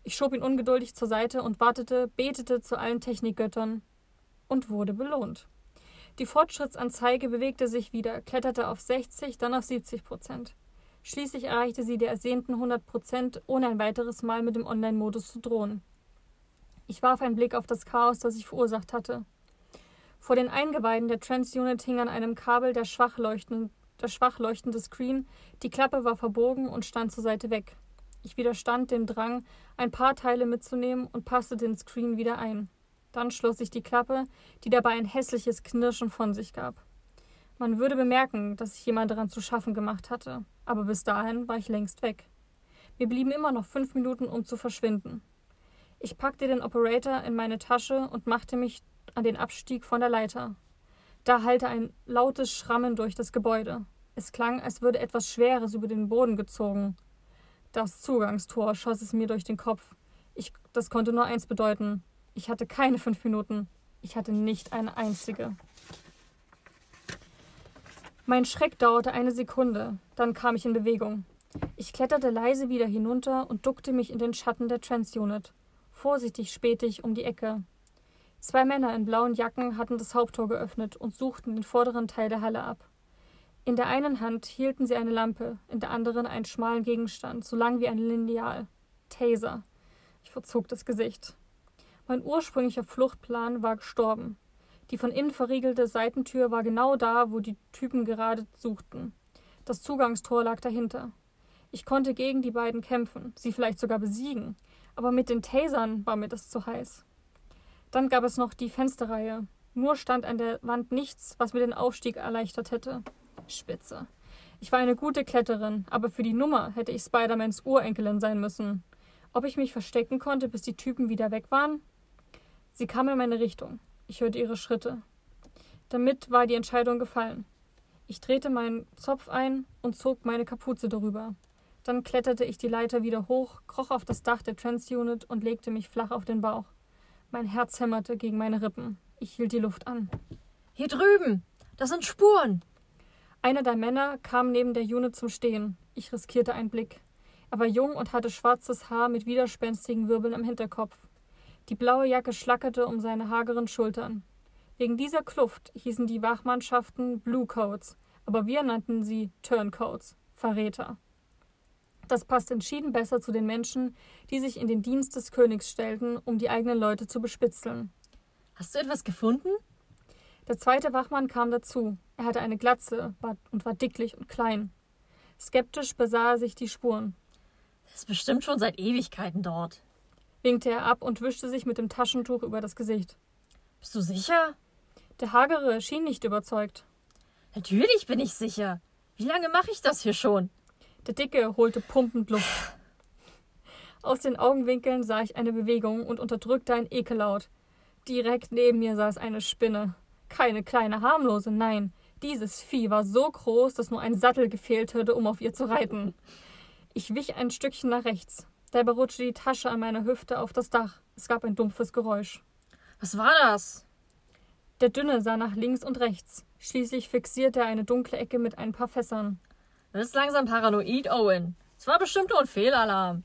Ich schob ihn ungeduldig zur Seite und wartete, betete zu allen Technikgöttern und wurde belohnt. Die Fortschrittsanzeige bewegte sich wieder, kletterte auf 60, dann auf 70 Prozent. Schließlich erreichte sie die ersehnten 100 Prozent, ohne ein weiteres Mal mit dem Online-Modus zu drohen. Ich warf einen Blick auf das Chaos, das ich verursacht hatte. Vor den Eingeweiden der Trans-Unit hing an einem Kabel der schwach, leuchtende, der schwach leuchtende Screen, die Klappe war verbogen und stand zur Seite weg. Ich widerstand dem Drang, ein paar Teile mitzunehmen und passte den Screen wieder ein. Dann schloss sich die Klappe, die dabei ein hässliches Knirschen von sich gab. Man würde bemerken, dass sich jemand daran zu schaffen gemacht hatte, aber bis dahin war ich längst weg. Mir blieben immer noch fünf Minuten, um zu verschwinden. Ich packte den Operator in meine Tasche und machte mich an den Abstieg von der Leiter. Da hallte ein lautes Schrammen durch das Gebäude. Es klang, als würde etwas Schweres über den Boden gezogen. Das Zugangstor schoss es mir durch den Kopf. Ich, das konnte nur eins bedeuten. Ich hatte keine fünf Minuten. Ich hatte nicht eine einzige. Mein Schreck dauerte eine Sekunde, dann kam ich in Bewegung. Ich kletterte leise wieder hinunter und duckte mich in den Schatten der Trans-Unit. Vorsichtig spähte ich um die Ecke. Zwei Männer in blauen Jacken hatten das Haupttor geöffnet und suchten den vorderen Teil der Halle ab. In der einen Hand hielten sie eine Lampe, in der anderen einen schmalen Gegenstand, so lang wie ein Lineal. Taser. Ich verzog das Gesicht. Mein ursprünglicher Fluchtplan war gestorben. Die von innen verriegelte Seitentür war genau da, wo die Typen gerade suchten. Das Zugangstor lag dahinter. Ich konnte gegen die beiden kämpfen, sie vielleicht sogar besiegen, aber mit den Tasern war mir das zu heiß. Dann gab es noch die Fensterreihe. Nur stand an der Wand nichts, was mir den Aufstieg erleichtert hätte. Spitze. Ich war eine gute Kletterin, aber für die Nummer hätte ich Spidermans Urenkelin sein müssen. Ob ich mich verstecken konnte, bis die Typen wieder weg waren? Sie kam in meine Richtung. Ich hörte ihre Schritte. Damit war die Entscheidung gefallen. Ich drehte meinen Zopf ein und zog meine Kapuze darüber. Dann kletterte ich die Leiter wieder hoch, kroch auf das Dach der Trans-Unit und legte mich flach auf den Bauch. Mein Herz hämmerte gegen meine Rippen. Ich hielt die Luft an. Hier drüben! Das sind Spuren! Einer der Männer kam neben der Unit zum Stehen. Ich riskierte einen Blick. Er war jung und hatte schwarzes Haar mit widerspenstigen Wirbeln am Hinterkopf. Die blaue Jacke schlackerte um seine hageren Schultern. Wegen dieser Kluft hießen die Wachmannschaften Blue Coats, aber wir nannten sie Turncoats, Verräter. Das passt entschieden besser zu den Menschen, die sich in den Dienst des Königs stellten, um die eigenen Leute zu bespitzeln. Hast du etwas gefunden? Der zweite Wachmann kam dazu. Er hatte eine Glatze und war dicklich und klein. Skeptisch besah er sich die Spuren. Er ist bestimmt schon seit Ewigkeiten dort, winkte er ab und wischte sich mit dem Taschentuch über das Gesicht. Bist du sicher? Der Hagere schien nicht überzeugt. Natürlich bin ich sicher. Wie lange mache ich das hier schon? Der Dicke holte pumpend Luft. Aus den Augenwinkeln sah ich eine Bewegung und unterdrückte ein Ekellaut. Direkt neben mir saß eine Spinne. Keine kleine harmlose, nein. Dieses Vieh war so groß, dass nur ein Sattel gefehlt hätte, um auf ihr zu reiten. Ich wich ein Stückchen nach rechts. Dabei rutschte die Tasche an meiner Hüfte auf das Dach. Es gab ein dumpfes Geräusch. Was war das? Der Dünne sah nach links und rechts. Schließlich fixierte er eine dunkle Ecke mit ein paar Fässern. Du bist langsam paranoid, Owen. Es war bestimmt nur ein Fehlalarm.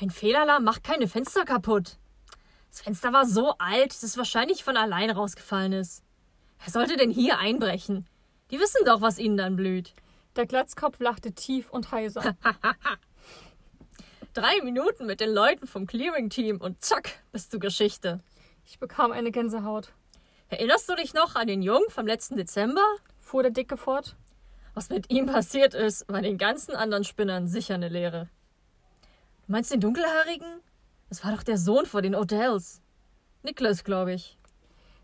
Ein Fehlalarm macht keine Fenster kaputt. Das Fenster war so alt, dass es wahrscheinlich von allein rausgefallen ist. Wer sollte denn hier einbrechen? Die wissen doch, was ihnen dann blüht. Der Glatzkopf lachte tief und heiser. Drei Minuten mit den Leuten vom Clearing-Team und zack, bist du Geschichte. Ich bekam eine Gänsehaut. Erinnerst du dich noch an den Jungen vom letzten Dezember? fuhr der Dicke fort. Was mit ihm passiert ist, war den ganzen anderen Spinnern sicher eine Lehre. Du meinst den Dunkelhaarigen? Das war doch der Sohn vor den Odells. Nicholas, glaube ich.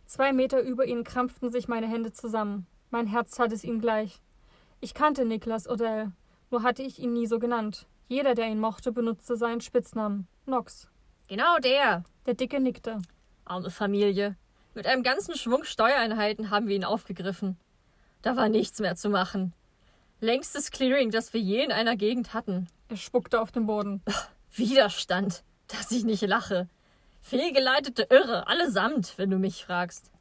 Zwei Meter über ihn krampften sich meine Hände zusammen. Mein Herz tat es ihm gleich. Ich kannte Nicholas Odell, nur hatte ich ihn nie so genannt. Jeder, der ihn mochte, benutzte seinen Spitznamen. Nox. Genau der. Der Dicke nickte. Arme Familie. Mit einem ganzen Schwung Steuereinheiten haben wir ihn aufgegriffen. Da war nichts mehr zu machen. Längstes Clearing, das wir je in einer Gegend hatten. Er spuckte auf den Boden. Widerstand dass ich nicht lache. Fehlgeleitete Irre, allesamt, wenn du mich fragst.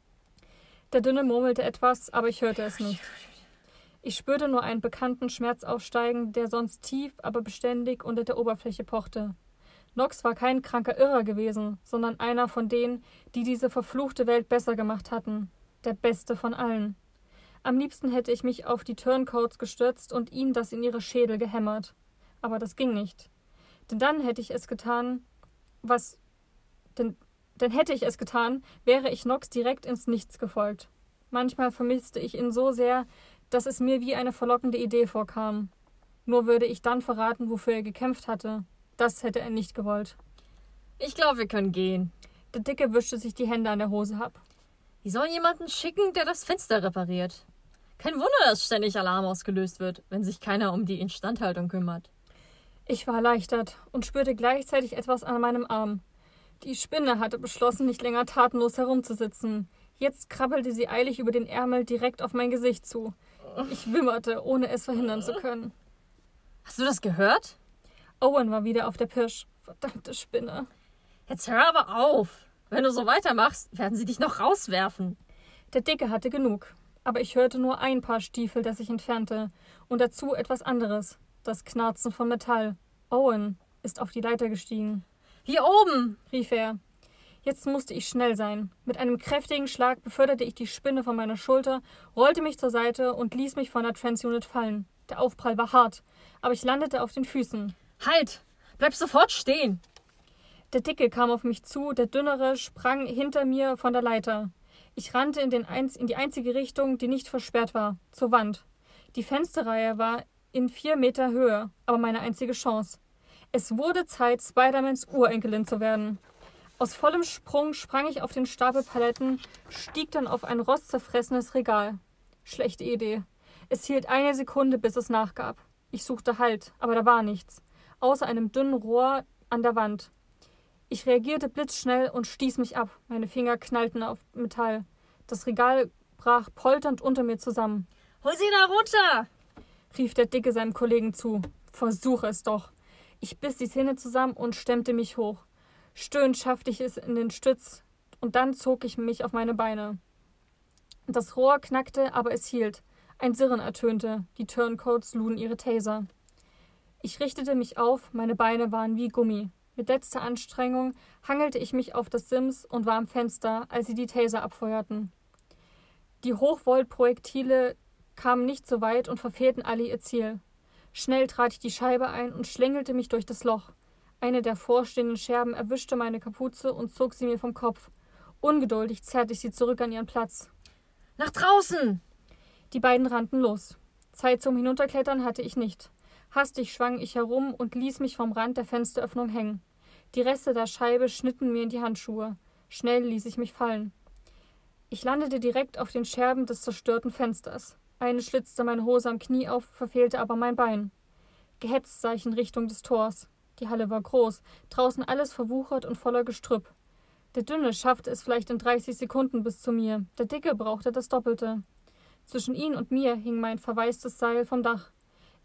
Der Dünne murmelte etwas, aber ich hörte es nicht. Ich spürte nur einen bekannten Schmerz aufsteigen, der sonst tief, aber beständig unter der Oberfläche pochte. Nox war kein kranker Irrer gewesen, sondern einer von denen, die diese verfluchte Welt besser gemacht hatten. Der beste von allen. Am liebsten hätte ich mich auf die Turncoats gestürzt und ihnen das in ihre Schädel gehämmert. Aber das ging nicht. Denn dann hätte ich es getan, was. Denn, denn hätte ich es getan, wäre ich Nox direkt ins Nichts gefolgt. Manchmal vermisste ich ihn so sehr, dass es mir wie eine verlockende Idee vorkam. Nur würde ich dann verraten, wofür er gekämpft hatte. Das hätte er nicht gewollt. Ich glaube, wir können gehen. Der Dicke wischte sich die Hände an der Hose ab. Die sollen jemanden schicken, der das Fenster repariert. Kein Wunder, dass ständig Alarm ausgelöst wird, wenn sich keiner um die Instandhaltung kümmert. Ich war erleichtert und spürte gleichzeitig etwas an meinem Arm. Die Spinne hatte beschlossen, nicht länger tatenlos herumzusitzen. Jetzt krabbelte sie eilig über den Ärmel direkt auf mein Gesicht zu. Ich wimmerte, ohne es verhindern zu können. Hast du das gehört? Owen war wieder auf der Pirsch. Verdammte Spinne. Jetzt hör aber auf. Wenn du so weitermachst, werden sie dich noch rauswerfen. Der Dicke hatte genug. Aber ich hörte nur ein paar Stiefel, das sich entfernte. Und dazu etwas anderes. Das Knarzen von Metall. Owen ist auf die Leiter gestiegen. Hier oben, rief er. Jetzt musste ich schnell sein. Mit einem kräftigen Schlag beförderte ich die Spinne von meiner Schulter, rollte mich zur Seite und ließ mich von der Transunit fallen. Der Aufprall war hart, aber ich landete auf den Füßen. Halt! Bleib sofort stehen! Der Dicke kam auf mich zu, der Dünnere sprang hinter mir von der Leiter. Ich rannte in, in die einzige Richtung, die nicht versperrt war, zur Wand. Die Fensterreihe war in vier Meter Höhe, aber meine einzige Chance. Es wurde Zeit, Spidermans Urenkelin zu werden. Aus vollem Sprung sprang ich auf den Stapel Paletten, stieg dann auf ein rostzerfressenes Regal. Schlechte Idee. Es hielt eine Sekunde, bis es nachgab. Ich suchte Halt, aber da war nichts, außer einem dünnen Rohr an der Wand. Ich reagierte blitzschnell und stieß mich ab. Meine Finger knallten auf Metall. Das Regal brach polternd unter mir zusammen. Hol sie da runter! rief der Dicke seinem Kollegen zu. Versuche es doch. Ich biss die Zähne zusammen und stemmte mich hoch. Stöhnend schaffte ich es in den Stütz und dann zog ich mich auf meine Beine. Das Rohr knackte, aber es hielt. Ein Sirren ertönte. Die Turncoats luden ihre Taser. Ich richtete mich auf, meine Beine waren wie Gummi. Mit letzter Anstrengung hangelte ich mich auf das Sims und war am Fenster, als sie die Taser abfeuerten. Die Hochvoltprojektile kamen nicht so weit und verfehlten alle ihr Ziel. Schnell trat ich die Scheibe ein und schlängelte mich durch das Loch. Eine der vorstehenden Scherben erwischte meine Kapuze und zog sie mir vom Kopf. Ungeduldig zerrte ich sie zurück an ihren Platz. Nach draußen! Die beiden rannten los. Zeit zum Hinunterklettern hatte ich nicht. Hastig schwang ich herum und ließ mich vom Rand der Fensteröffnung hängen. Die Reste der Scheibe schnitten mir in die Handschuhe. Schnell ließ ich mich fallen. Ich landete direkt auf den Scherben des zerstörten Fensters. Eine schlitzte meine Hose am Knie auf, verfehlte aber mein Bein. Gehetzt sah ich in Richtung des Tors. Die Halle war groß, draußen alles verwuchert und voller Gestrüpp. Der Dünne schaffte es vielleicht in 30 Sekunden bis zu mir, der Dicke brauchte das Doppelte. Zwischen ihn und mir hing mein verwaistes Seil vom Dach.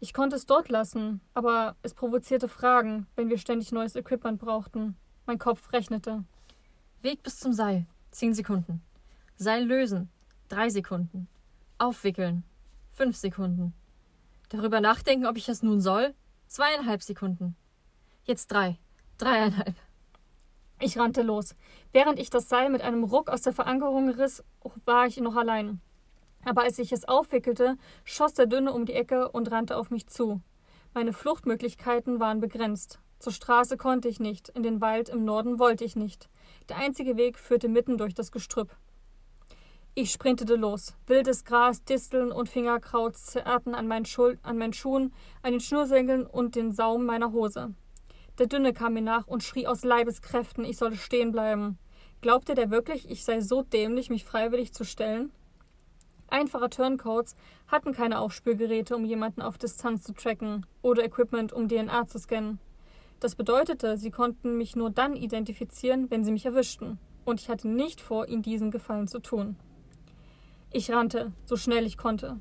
Ich konnte es dort lassen, aber es provozierte Fragen, wenn wir ständig neues Equipment brauchten. Mein Kopf rechnete. Weg bis zum Seil. Zehn Sekunden. Seil lösen. Drei Sekunden. Aufwickeln. Fünf Sekunden. Darüber nachdenken, ob ich es nun soll. Zweieinhalb Sekunden. Jetzt drei. Dreieinhalb. Ich rannte los. Während ich das Seil mit einem Ruck aus der Verankerung riss, war ich noch allein. Aber als ich es aufwickelte, schoss der Dünne um die Ecke und rannte auf mich zu. Meine Fluchtmöglichkeiten waren begrenzt. Zur Straße konnte ich nicht, in den Wald im Norden wollte ich nicht. Der einzige Weg führte mitten durch das Gestrüpp. Ich sprintete los. Wildes Gras, Disteln und Fingerkraut zerrten an meinen, Schul an meinen Schuhen, an den Schnürsenkeln und den Saum meiner Hose. Der Dünne kam mir nach und schrie aus Leibeskräften, ich solle stehen bleiben. Glaubte der wirklich, ich sei so dämlich, mich freiwillig zu stellen? Einfache Turncodes hatten keine Aufspürgeräte, um jemanden auf Distanz zu tracken oder Equipment, um DNA zu scannen. Das bedeutete, sie konnten mich nur dann identifizieren, wenn sie mich erwischten, und ich hatte nicht vor, ihnen diesen Gefallen zu tun. Ich rannte, so schnell ich konnte.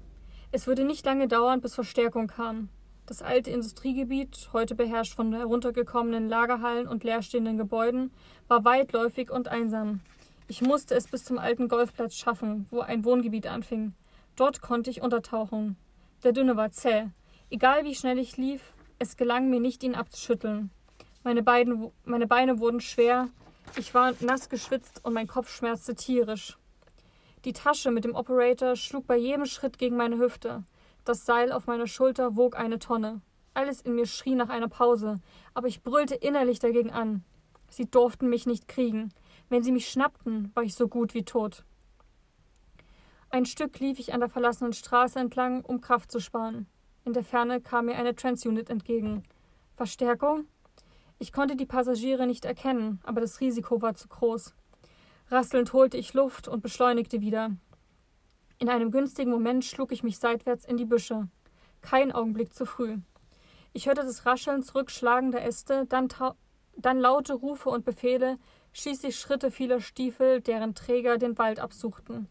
Es würde nicht lange dauern, bis Verstärkung kam. Das alte Industriegebiet, heute beherrscht von heruntergekommenen Lagerhallen und leerstehenden Gebäuden, war weitläufig und einsam. Ich musste es bis zum alten Golfplatz schaffen, wo ein Wohngebiet anfing. Dort konnte ich untertauchen. Der Dünne war zäh. Egal wie schnell ich lief, es gelang mir nicht, ihn abzuschütteln. Meine, beiden, meine Beine wurden schwer, ich war nass geschwitzt und mein Kopf schmerzte tierisch. Die Tasche mit dem Operator schlug bei jedem Schritt gegen meine Hüfte. Das Seil auf meiner Schulter wog eine Tonne. Alles in mir schrie nach einer Pause, aber ich brüllte innerlich dagegen an. Sie durften mich nicht kriegen. Wenn sie mich schnappten, war ich so gut wie tot. Ein Stück lief ich an der verlassenen Straße entlang, um Kraft zu sparen. In der Ferne kam mir eine Transunit entgegen. Verstärkung? Ich konnte die Passagiere nicht erkennen, aber das Risiko war zu groß. Rasselnd holte ich Luft und beschleunigte wieder. In einem günstigen Moment schlug ich mich seitwärts in die Büsche. Kein Augenblick zu früh. Ich hörte das Rascheln zurückschlagender Äste, dann, dann laute Rufe und Befehle, schließlich Schritte vieler Stiefel, deren Träger den Wald absuchten.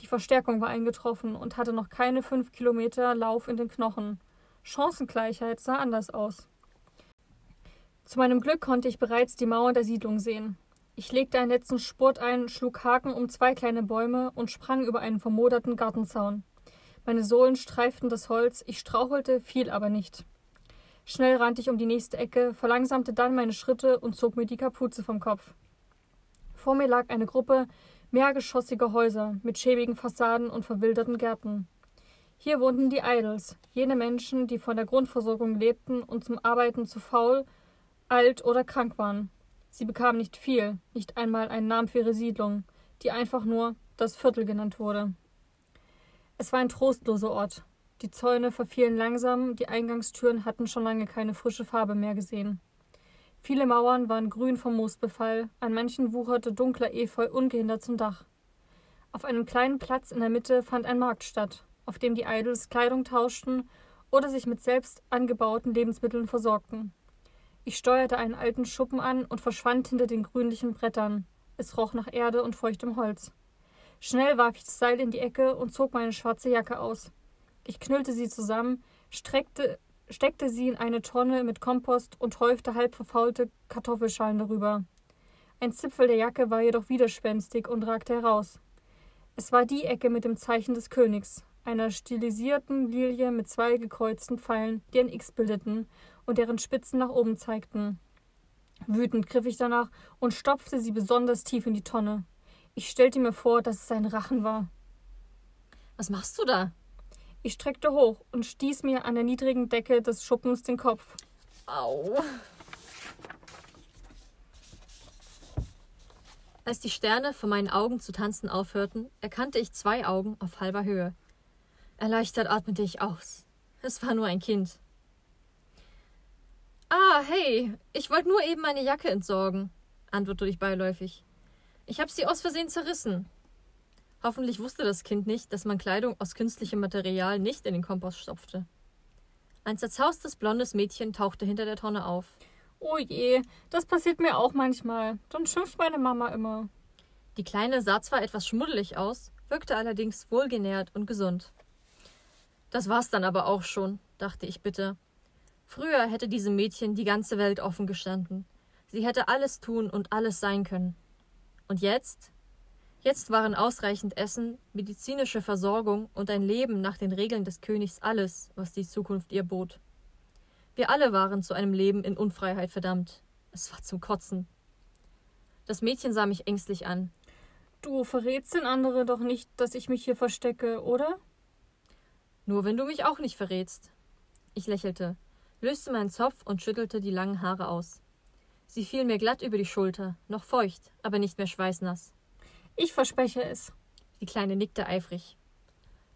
Die Verstärkung war eingetroffen und hatte noch keine fünf Kilometer Lauf in den Knochen. Chancengleichheit sah anders aus. Zu meinem Glück konnte ich bereits die Mauern der Siedlung sehen. Ich legte einen letzten Spurt ein, schlug Haken um zwei kleine Bäume und sprang über einen vermoderten Gartenzaun. Meine Sohlen streiften das Holz, ich strauchelte, fiel aber nicht. Schnell rannte ich um die nächste Ecke, verlangsamte dann meine Schritte und zog mir die Kapuze vom Kopf. Vor mir lag eine Gruppe mehrgeschossiger Häuser mit schäbigen Fassaden und verwilderten Gärten. Hier wohnten die Idols, jene Menschen, die von der Grundversorgung lebten und zum Arbeiten zu faul, alt oder krank waren. Sie bekamen nicht viel, nicht einmal einen Namen für ihre Siedlung, die einfach nur das Viertel genannt wurde. Es war ein trostloser Ort. Die Zäune verfielen langsam, die Eingangstüren hatten schon lange keine frische Farbe mehr gesehen. Viele Mauern waren grün vom Moosbefall, an manchen wucherte dunkler Efeu ungehindert zum Dach. Auf einem kleinen Platz in der Mitte fand ein Markt statt, auf dem die Idols Kleidung tauschten oder sich mit selbst angebauten Lebensmitteln versorgten. Ich steuerte einen alten Schuppen an und verschwand hinter den grünlichen Brettern. Es roch nach Erde und feuchtem Holz. Schnell warf ich das Seil in die Ecke und zog meine schwarze Jacke aus. Ich knüllte sie zusammen, streckte steckte sie in eine Tonne mit Kompost und häufte halb verfaulte Kartoffelschalen darüber. Ein Zipfel der Jacke war jedoch widerspenstig und ragte heraus. Es war die Ecke mit dem Zeichen des Königs, einer stilisierten Lilie mit zwei gekreuzten Pfeilen, die ein X bildeten und deren Spitzen nach oben zeigten. Wütend griff ich danach und stopfte sie besonders tief in die Tonne. Ich stellte mir vor, dass es ein Rachen war. Was machst du da? Ich streckte hoch und stieß mir an der niedrigen Decke des Schuppens den Kopf. Au. Als die Sterne vor meinen Augen zu tanzen aufhörten, erkannte ich zwei Augen auf halber Höhe. Erleichtert atmete ich aus. Es war nur ein Kind. Ah, hey, ich wollte nur eben meine Jacke entsorgen, antwortete ich beiläufig. Ich habe sie aus Versehen zerrissen. Hoffentlich wusste das Kind nicht, dass man Kleidung aus künstlichem Material nicht in den Kompost stopfte. Ein zerzaustes blondes Mädchen tauchte hinter der Tonne auf. Oh je, das passiert mir auch manchmal. Dann schimpft meine Mama immer. Die Kleine sah zwar etwas schmuddelig aus, wirkte allerdings wohlgenährt und gesund. Das war's dann aber auch schon, dachte ich bitte. Früher hätte diesem Mädchen die ganze Welt offen gestanden. Sie hätte alles tun und alles sein können. Und jetzt Jetzt waren ausreichend Essen, medizinische Versorgung und ein Leben nach den Regeln des Königs alles, was die Zukunft ihr bot. Wir alle waren zu einem Leben in Unfreiheit verdammt. Es war zum Kotzen. Das Mädchen sah mich ängstlich an. Du verrätst den andere doch nicht, dass ich mich hier verstecke, oder? Nur wenn du mich auch nicht verrätst. Ich lächelte, löste meinen Zopf und schüttelte die langen Haare aus. Sie fiel mir glatt über die Schulter, noch feucht, aber nicht mehr schweißnass. Ich verspreche es. Die Kleine nickte eifrig.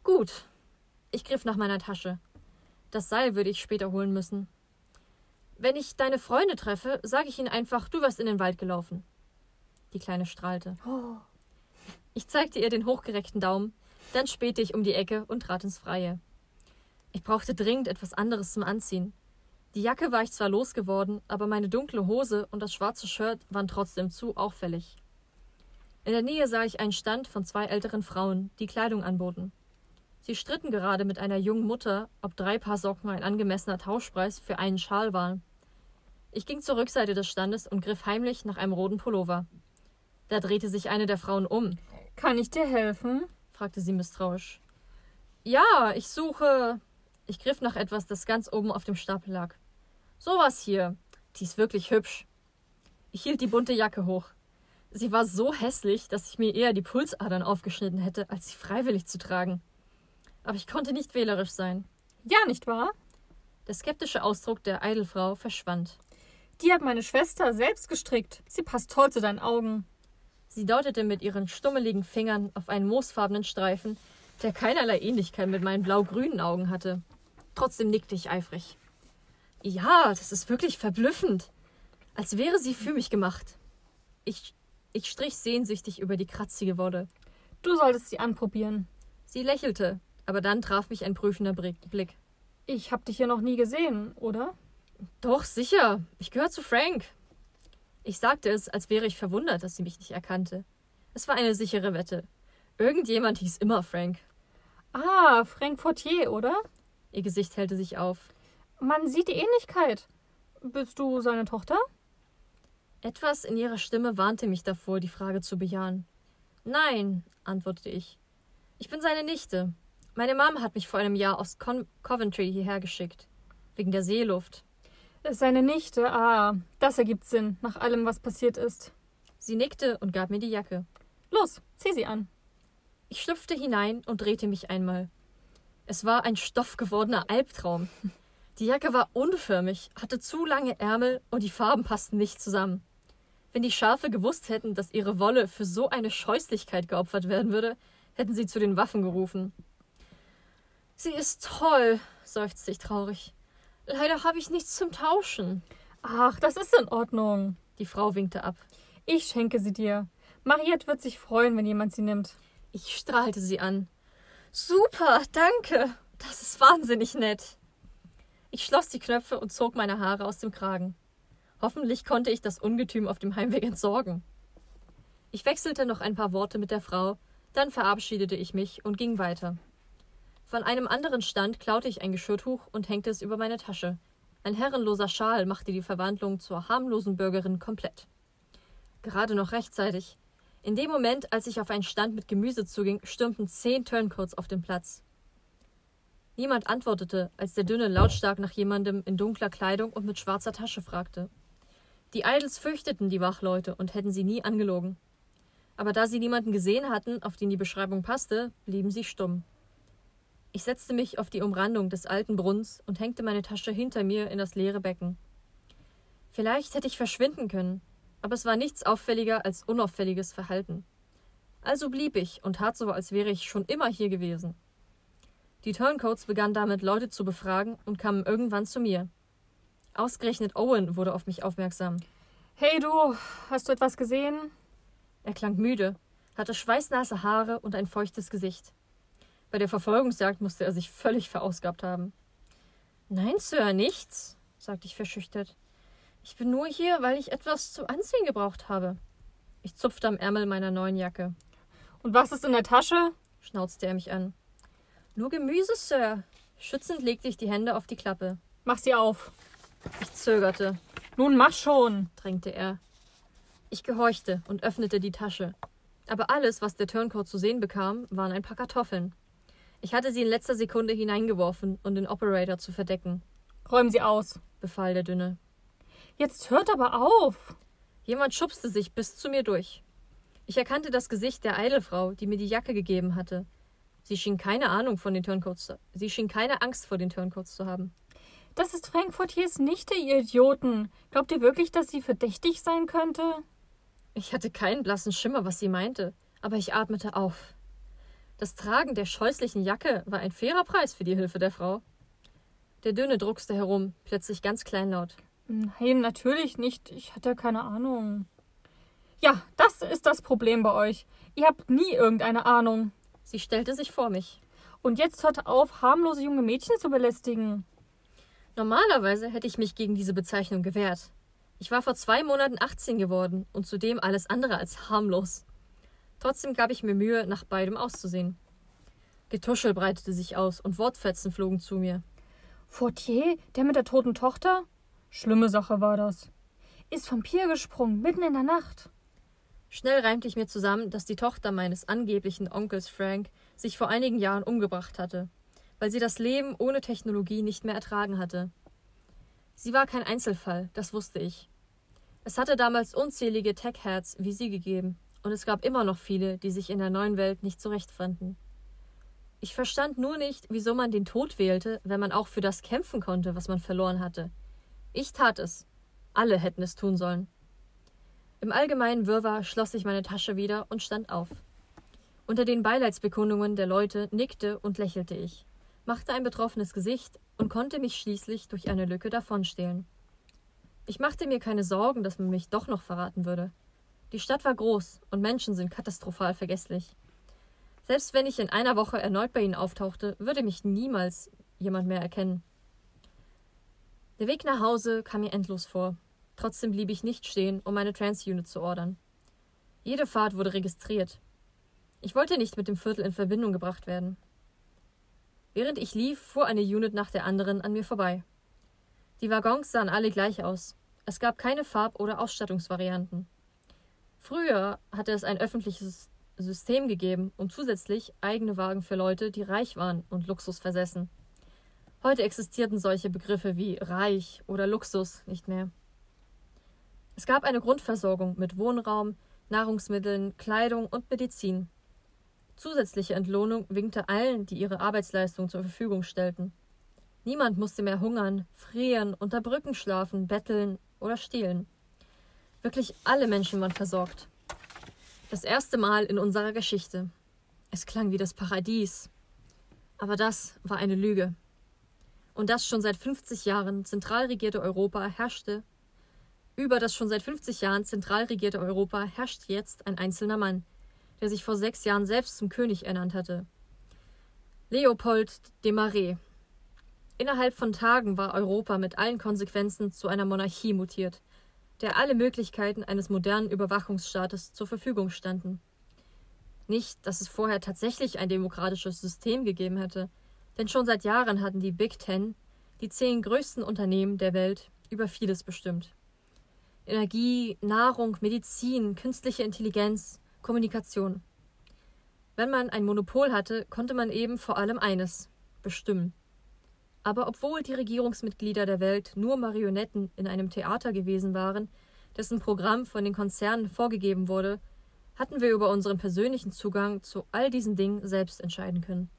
Gut. Ich griff nach meiner Tasche. Das Seil würde ich später holen müssen. Wenn ich deine Freunde treffe, sage ich ihnen einfach, du wirst in den Wald gelaufen. Die Kleine strahlte. Oh. Ich zeigte ihr den hochgereckten Daumen, dann spähte ich um die Ecke und trat ins Freie. Ich brauchte dringend etwas anderes zum Anziehen. Die Jacke war ich zwar losgeworden, aber meine dunkle Hose und das schwarze Shirt waren trotzdem zu auffällig. In der Nähe sah ich einen Stand von zwei älteren Frauen, die Kleidung anboten. Sie stritten gerade mit einer jungen Mutter, ob drei Paar Socken ein angemessener Tauschpreis für einen Schal waren. Ich ging zur Rückseite des Standes und griff heimlich nach einem roten Pullover. Da drehte sich eine der Frauen um. Kann ich dir helfen? fragte sie misstrauisch. Ja, ich suche. Ich griff nach etwas, das ganz oben auf dem Stapel lag. Sowas hier. Die ist wirklich hübsch. Ich hielt die bunte Jacke hoch. Sie war so hässlich, dass ich mir eher die Pulsadern aufgeschnitten hätte, als sie freiwillig zu tragen. Aber ich konnte nicht wählerisch sein. Ja, nicht wahr? Der skeptische Ausdruck der Eidelfrau verschwand. Die hat meine Schwester selbst gestrickt. Sie passt toll zu deinen Augen. Sie deutete mit ihren stummeligen Fingern auf einen moosfarbenen Streifen, der keinerlei Ähnlichkeit mit meinen blau-grünen Augen hatte. Trotzdem nickte ich eifrig. Ja, das ist wirklich verblüffend. als wäre sie für mich gemacht. Ich, ich strich sehnsüchtig über die kratzige Wolle. Du solltest sie anprobieren. Sie lächelte, aber dann traf mich ein prüfender Blick. Ich hab dich hier noch nie gesehen, oder? Doch, sicher. Ich gehöre zu Frank. Ich sagte es, als wäre ich verwundert, dass sie mich nicht erkannte. Es war eine sichere Wette. Irgendjemand hieß immer Frank. Ah, Frank Fortier, oder? Ihr Gesicht hellte sich auf. Man sieht die Ähnlichkeit. Bist du seine Tochter? Etwas in ihrer Stimme warnte mich davor, die Frage zu bejahen. Nein, antwortete ich. Ich bin seine Nichte. Meine Mom hat mich vor einem Jahr aus Con Coventry hierher geschickt. Wegen der Seeluft. Seine Nichte, ah, das ergibt Sinn, nach allem, was passiert ist. Sie nickte und gab mir die Jacke. Los, zieh sie an. Ich schlüpfte hinein und drehte mich einmal. Es war ein stoffgewordener Albtraum. Die Jacke war unförmig, hatte zu lange Ärmel und die Farben passten nicht zusammen. Wenn die Schafe gewusst hätten, dass ihre Wolle für so eine Scheußlichkeit geopfert werden würde, hätten sie zu den Waffen gerufen. Sie ist toll, seufzte ich traurig. Leider habe ich nichts zum Tauschen. Ach, das ist in Ordnung. Die Frau winkte ab. Ich schenke sie dir. Mariette wird sich freuen, wenn jemand sie nimmt. Ich strahlte sie an. Super, danke. Das ist wahnsinnig nett. Ich schloss die Knöpfe und zog meine Haare aus dem Kragen. Hoffentlich konnte ich das Ungetüm auf dem Heimweg entsorgen. Ich wechselte noch ein paar Worte mit der Frau, dann verabschiedete ich mich und ging weiter. Von einem anderen Stand klaute ich ein Geschirrtuch und hängte es über meine Tasche. Ein herrenloser Schal machte die Verwandlung zur harmlosen Bürgerin komplett. Gerade noch rechtzeitig. In dem Moment, als ich auf einen Stand mit Gemüse zuging, stürmten zehn Turncoats auf den Platz. Niemand antwortete, als der Dünne lautstark nach jemandem in dunkler Kleidung und mit schwarzer Tasche fragte. Die Idols fürchteten die Wachleute und hätten sie nie angelogen. Aber da sie niemanden gesehen hatten, auf den die Beschreibung passte, blieben sie stumm. Ich setzte mich auf die Umrandung des alten Brunnens und hängte meine Tasche hinter mir in das leere Becken. Vielleicht hätte ich verschwinden können, aber es war nichts auffälliger als unauffälliges Verhalten. Also blieb ich und tat so, als wäre ich schon immer hier gewesen. Die Turncoats begannen damit, Leute zu befragen und kamen irgendwann zu mir. Ausgerechnet Owen wurde auf mich aufmerksam. Hey du, hast du etwas gesehen? Er klang müde, hatte schweißnasse Haare und ein feuchtes Gesicht. Bei der Verfolgungsjagd musste er sich völlig verausgabt haben. Nein, Sir, nichts, sagte ich verschüchtert. Ich bin nur hier, weil ich etwas zu anziehen gebraucht habe. Ich zupfte am Ärmel meiner neuen Jacke. Und was ist in der Tasche? schnauzte er mich an. Nur Gemüse, Sir. Schützend legte ich die Hände auf die Klappe. Mach sie auf. Ich zögerte. Nun mach schon, drängte er. Ich gehorchte und öffnete die Tasche. Aber alles, was der Turncoat zu sehen bekam, waren ein paar Kartoffeln. Ich hatte sie in letzter Sekunde hineingeworfen, um den Operator zu verdecken. Räumen Sie aus, befahl der Dünne. Jetzt hört aber auf. Jemand schubste sich bis zu mir durch. Ich erkannte das Gesicht der Eidelfrau, die mir die Jacke gegeben hatte. Sie schien keine Ahnung von den Turncoats. Sie schien keine Angst vor den Turncoats zu haben. Das ist Frankfurtiers Nichte, ihr Idioten. Glaubt ihr wirklich, dass sie verdächtig sein könnte? Ich hatte keinen blassen Schimmer, was sie meinte, aber ich atmete auf. Das Tragen der scheußlichen Jacke war ein fairer Preis für die Hilfe der Frau. Der Dünne druckste herum, plötzlich ganz kleinlaut. Nein, natürlich nicht. Ich hatte keine Ahnung. Ja, das ist das Problem bei euch. Ihr habt nie irgendeine Ahnung. Sie stellte sich vor mich. Und jetzt hört auf, harmlose junge Mädchen zu belästigen. Normalerweise hätte ich mich gegen diese Bezeichnung gewehrt. Ich war vor zwei Monaten 18 geworden und zudem alles andere als harmlos. Trotzdem gab ich mir Mühe, nach beidem auszusehen. Getuschel breitete sich aus und Wortfetzen flogen zu mir. Fortier, der mit der toten Tochter? Schlimme Sache war das. Ist vom Pier gesprungen, mitten in der Nacht. Schnell reimte ich mir zusammen, dass die Tochter meines angeblichen Onkels Frank sich vor einigen Jahren umgebracht hatte, weil sie das Leben ohne Technologie nicht mehr ertragen hatte. Sie war kein Einzelfall, das wusste ich. Es hatte damals unzählige Tech-Heads wie sie gegeben, und es gab immer noch viele, die sich in der neuen Welt nicht zurechtfanden. Ich verstand nur nicht, wieso man den Tod wählte, wenn man auch für das kämpfen konnte, was man verloren hatte. Ich tat es. Alle hätten es tun sollen. Im allgemeinen Wirrwarr schloss ich meine Tasche wieder und stand auf. Unter den Beileidsbekundungen der Leute nickte und lächelte ich, machte ein betroffenes Gesicht und konnte mich schließlich durch eine Lücke davonstehlen. Ich machte mir keine Sorgen, dass man mich doch noch verraten würde. Die Stadt war groß und Menschen sind katastrophal vergesslich. Selbst wenn ich in einer Woche erneut bei ihnen auftauchte, würde mich niemals jemand mehr erkennen. Der Weg nach Hause kam mir endlos vor. Trotzdem blieb ich nicht stehen, um meine Trans-Unit zu ordern. Jede Fahrt wurde registriert. Ich wollte nicht mit dem Viertel in Verbindung gebracht werden. Während ich lief, fuhr eine Unit nach der anderen an mir vorbei. Die Waggons sahen alle gleich aus. Es gab keine Farb- oder Ausstattungsvarianten. Früher hatte es ein öffentliches System gegeben und zusätzlich eigene Wagen für Leute, die reich waren und Luxus versessen. Heute existierten solche Begriffe wie reich oder Luxus nicht mehr. Es gab eine Grundversorgung mit Wohnraum, Nahrungsmitteln, Kleidung und Medizin. Zusätzliche Entlohnung winkte allen, die ihre Arbeitsleistung zur Verfügung stellten. Niemand musste mehr hungern, frieren, unter Brücken schlafen, betteln oder stehlen. Wirklich alle Menschen waren versorgt. Das erste Mal in unserer Geschichte. Es klang wie das Paradies. Aber das war eine Lüge. Und das schon seit 50 Jahren zentral regierte Europa herrschte. Über das schon seit 50 Jahren zentral regierte Europa herrscht jetzt ein einzelner Mann, der sich vor sechs Jahren selbst zum König ernannt hatte. Leopold de Marais. Innerhalb von Tagen war Europa mit allen Konsequenzen zu einer Monarchie mutiert, der alle Möglichkeiten eines modernen Überwachungsstaates zur Verfügung standen. Nicht, dass es vorher tatsächlich ein demokratisches System gegeben hätte, denn schon seit Jahren hatten die Big Ten, die zehn größten Unternehmen der Welt, über vieles bestimmt. Energie, Nahrung, Medizin, künstliche Intelligenz, Kommunikation. Wenn man ein Monopol hatte, konnte man eben vor allem eines bestimmen. Aber obwohl die Regierungsmitglieder der Welt nur Marionetten in einem Theater gewesen waren, dessen Programm von den Konzernen vorgegeben wurde, hatten wir über unseren persönlichen Zugang zu all diesen Dingen selbst entscheiden können.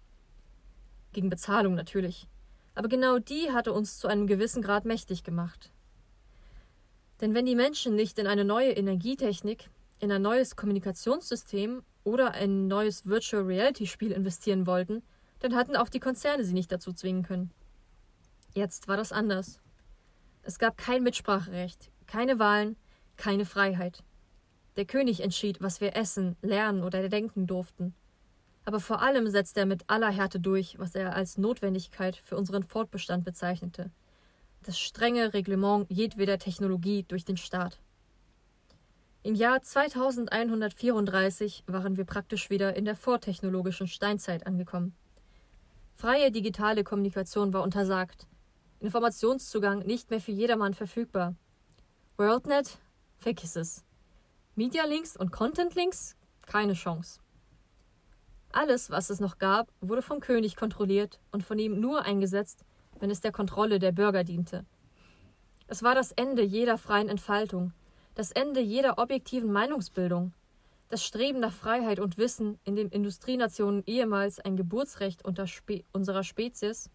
Gegen Bezahlung natürlich. Aber genau die hatte uns zu einem gewissen Grad mächtig gemacht. Denn wenn die Menschen nicht in eine neue Energietechnik, in ein neues Kommunikationssystem oder ein neues Virtual Reality Spiel investieren wollten, dann hatten auch die Konzerne sie nicht dazu zwingen können. Jetzt war das anders. Es gab kein Mitspracherecht, keine Wahlen, keine Freiheit. Der König entschied, was wir essen, lernen oder denken durften. Aber vor allem setzte er mit aller Härte durch, was er als Notwendigkeit für unseren Fortbestand bezeichnete. Das strenge Reglement jedweder Technologie durch den Staat. Im Jahr 2134 waren wir praktisch wieder in der vortechnologischen Steinzeit angekommen. Freie digitale Kommunikation war untersagt, Informationszugang nicht mehr für jedermann verfügbar. WorldNet? Vergiss es. Media Links und Content Links? Keine Chance. Alles, was es noch gab, wurde vom König kontrolliert und von ihm nur eingesetzt, wenn es der Kontrolle der Bürger diente. Es war das Ende jeder freien Entfaltung, das Ende jeder objektiven Meinungsbildung, das Streben nach Freiheit und Wissen, in dem Industrienationen ehemals ein Geburtsrecht Spe unserer Spezies,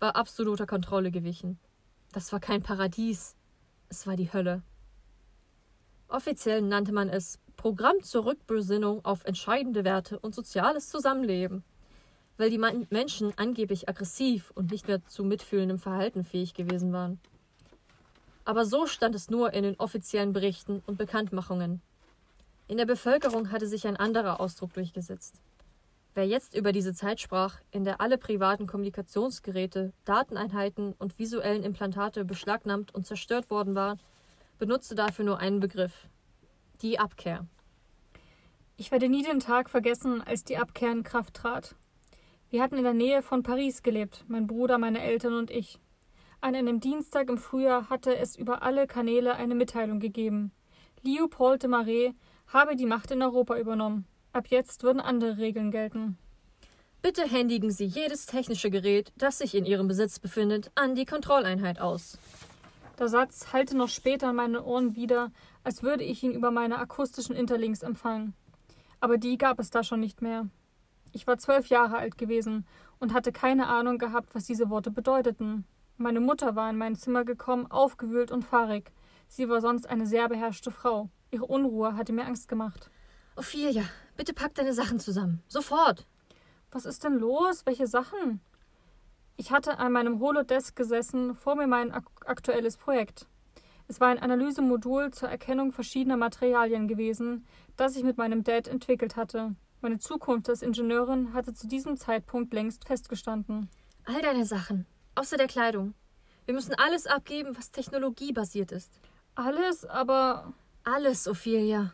war absoluter Kontrolle gewichen. Das war kein Paradies, es war die Hölle. Offiziell nannte man es Programm zur Rückbesinnung auf entscheidende Werte und soziales Zusammenleben, weil die Menschen angeblich aggressiv und nicht mehr zu mitfühlendem Verhalten fähig gewesen waren. Aber so stand es nur in den offiziellen Berichten und Bekanntmachungen. In der Bevölkerung hatte sich ein anderer Ausdruck durchgesetzt. Wer jetzt über diese Zeit sprach, in der alle privaten Kommunikationsgeräte, Dateneinheiten und visuellen Implantate beschlagnahmt und zerstört worden waren, benutzte dafür nur einen Begriff die Abkehr. Ich werde nie den Tag vergessen, als die Abkehr in Kraft trat. Wir hatten in der Nähe von Paris gelebt, mein Bruder, meine Eltern und ich. An einem Dienstag im Frühjahr hatte es über alle Kanäle eine Mitteilung gegeben. Leopold de Marais habe die Macht in Europa übernommen. Ab jetzt würden andere Regeln gelten. Bitte händigen Sie jedes technische Gerät, das sich in Ihrem Besitz befindet, an die Kontrolleinheit aus. Der Satz hallte noch später in meine Ohren wieder, als würde ich ihn über meine akustischen Interlinks empfangen. Aber die gab es da schon nicht mehr. Ich war zwölf Jahre alt gewesen und hatte keine Ahnung gehabt, was diese Worte bedeuteten. Meine Mutter war in mein Zimmer gekommen, aufgewühlt und fahrig. Sie war sonst eine sehr beherrschte Frau. Ihre Unruhe hatte mir Angst gemacht. Ophelia, bitte pack deine Sachen zusammen. Sofort. Was ist denn los? Welche Sachen? Ich hatte an meinem Holodesk gesessen, vor mir mein ak aktuelles Projekt. Es war ein Analysemodul zur Erkennung verschiedener Materialien gewesen, das ich mit meinem Dad entwickelt hatte. Meine Zukunft als Ingenieurin hatte zu diesem Zeitpunkt längst festgestanden. All deine Sachen, außer der Kleidung. Wir müssen alles abgeben, was technologiebasiert ist. Alles, aber. Alles, Ophelia.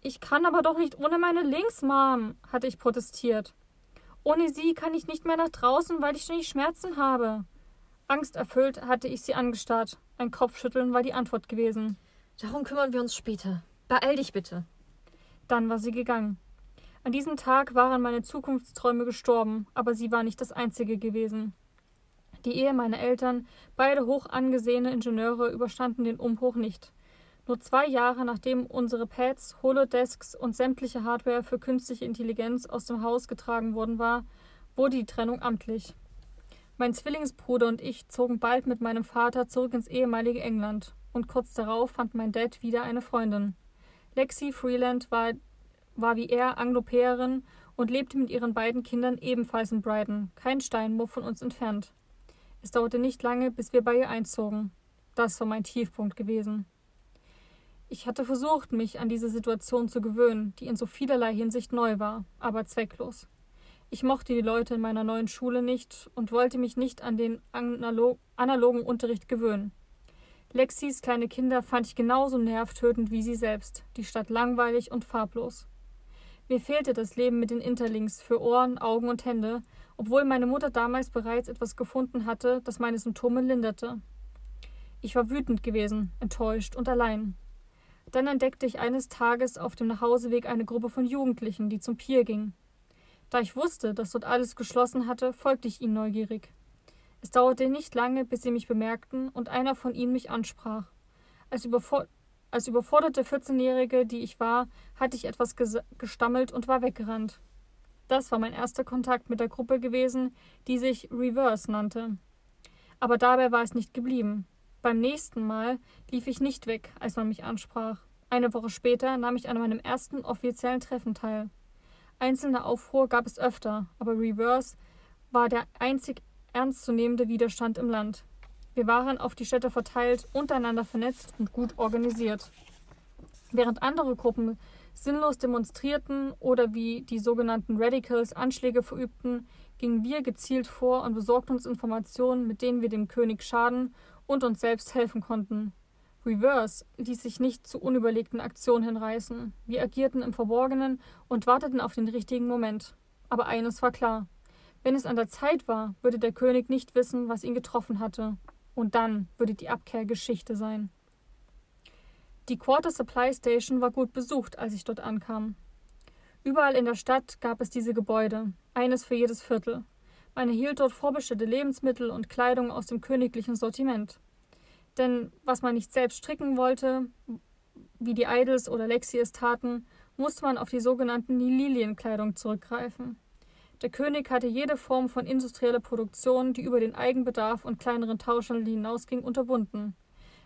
Ich kann aber doch nicht ohne meine Links, Mom, hatte ich protestiert. Ohne sie kann ich nicht mehr nach draußen, weil ich ständig Schmerzen habe. Angsterfüllt hatte ich sie angestarrt. Ein Kopfschütteln war die Antwort gewesen. Darum kümmern wir uns später. Beeil dich bitte. Dann war sie gegangen. An diesem Tag waren meine Zukunftsträume gestorben, aber sie war nicht das einzige gewesen. Die Ehe meiner Eltern, beide hoch angesehene Ingenieure, überstanden den Umbruch nicht. Nur zwei Jahre nachdem unsere Pads, Holodesks und sämtliche Hardware für künstliche Intelligenz aus dem Haus getragen worden war, wurde die Trennung amtlich. Mein Zwillingsbruder und ich zogen bald mit meinem Vater zurück ins ehemalige England, und kurz darauf fand mein Dad wieder eine Freundin. Lexi Freeland war, war wie er Anglopäerin und lebte mit ihren beiden Kindern ebenfalls in Brighton, kein Steinwurf von uns entfernt. Es dauerte nicht lange, bis wir bei ihr einzogen. Das war mein Tiefpunkt gewesen. Ich hatte versucht, mich an diese Situation zu gewöhnen, die in so vielerlei Hinsicht neu war, aber zwecklos. Ich mochte die Leute in meiner neuen Schule nicht und wollte mich nicht an den analog analogen Unterricht gewöhnen. Lexis kleine Kinder fand ich genauso nervtötend wie sie selbst, die Stadt langweilig und farblos. Mir fehlte das Leben mit den Interlinks für Ohren, Augen und Hände, obwohl meine Mutter damals bereits etwas gefunden hatte, das meine Symptome linderte. Ich war wütend gewesen, enttäuscht und allein. Dann entdeckte ich eines Tages auf dem Nachhauseweg eine Gruppe von Jugendlichen, die zum Pier ging. Da ich wusste, dass dort alles geschlossen hatte, folgte ich ihnen neugierig. Es dauerte nicht lange, bis sie mich bemerkten und einer von ihnen mich ansprach. Als, als überforderte 14-Jährige, die ich war, hatte ich etwas gestammelt und war weggerannt. Das war mein erster Kontakt mit der Gruppe gewesen, die sich Reverse nannte. Aber dabei war es nicht geblieben. Beim nächsten Mal lief ich nicht weg, als man mich ansprach. Eine Woche später nahm ich an meinem ersten offiziellen Treffen teil. Einzelne Aufruhr gab es öfter, aber Reverse war der einzig ernstzunehmende Widerstand im Land. Wir waren auf die Städte verteilt, untereinander vernetzt und gut organisiert. Während andere Gruppen sinnlos demonstrierten oder wie die sogenannten Radicals Anschläge verübten, gingen wir gezielt vor und besorgten uns Informationen, mit denen wir dem König schaden und uns selbst helfen konnten. Reverse ließ sich nicht zu unüberlegten Aktionen hinreißen. Wir agierten im Verborgenen und warteten auf den richtigen Moment. Aber eines war klar. Wenn es an der Zeit war, würde der König nicht wissen, was ihn getroffen hatte. Und dann würde die Abkehr Geschichte sein. Die Quarter Supply Station war gut besucht, als ich dort ankam. Überall in der Stadt gab es diese Gebäude, eines für jedes Viertel. Man erhielt dort vorbestellte Lebensmittel und Kleidung aus dem königlichen Sortiment. Denn was man nicht selbst stricken wollte, wie die Idols oder Lexi es taten, musste man auf die sogenannten Lilienkleidung zurückgreifen. Der König hatte jede Form von industrieller Produktion, die über den Eigenbedarf und kleineren Tauschhandel hinausging, unterbunden.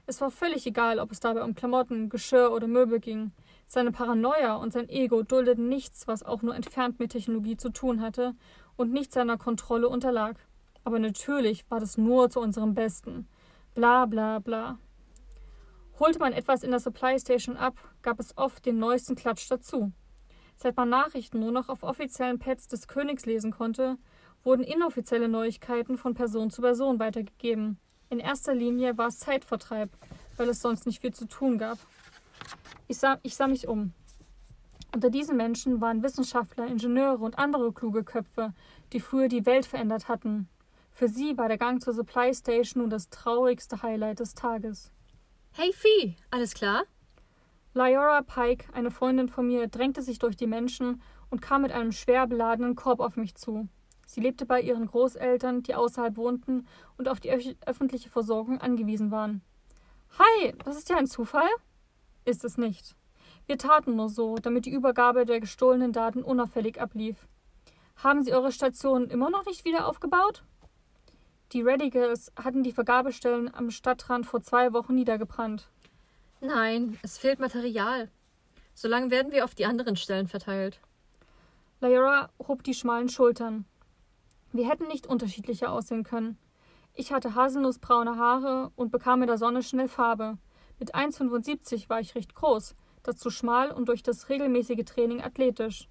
Es war völlig egal, ob es dabei um Klamotten, Geschirr oder Möbel ging. Seine Paranoia und sein Ego duldeten nichts, was auch nur entfernt mit Technologie zu tun hatte und nicht seiner Kontrolle unterlag. Aber natürlich war das nur zu unserem Besten. Bla bla bla. Holte man etwas in der Supply Station ab, gab es oft den neuesten Klatsch dazu. Seit man Nachrichten nur noch auf offiziellen Pads des Königs lesen konnte, wurden inoffizielle Neuigkeiten von Person zu Person weitergegeben. In erster Linie war es Zeitvertreib, weil es sonst nicht viel zu tun gab. Ich sah, ich sah mich um. Unter diesen Menschen waren Wissenschaftler, Ingenieure und andere kluge Köpfe, die früher die Welt verändert hatten. Für sie war der Gang zur Supply Station nun das traurigste Highlight des Tages. Hey Vieh, alles klar? Lyora Pike, eine Freundin von mir, drängte sich durch die Menschen und kam mit einem schwer beladenen Korb auf mich zu. Sie lebte bei ihren Großeltern, die außerhalb wohnten und auf die öffentliche Versorgung angewiesen waren. Hi, das ist ja ein Zufall? Ist es nicht. Wir taten nur so, damit die Übergabe der gestohlenen Daten unauffällig ablief. Haben Sie eure Station immer noch nicht wieder aufgebaut? Die Radicals hatten die Vergabestellen am Stadtrand vor zwei Wochen niedergebrannt. Nein, es fehlt Material. Solange werden wir auf die anderen Stellen verteilt. Lyra hob die schmalen Schultern. Wir hätten nicht unterschiedlicher aussehen können. Ich hatte haselnussbraune Haare und bekam in der Sonne schnell Farbe. Mit 1,75 war ich recht groß, dazu schmal und durch das regelmäßige Training athletisch.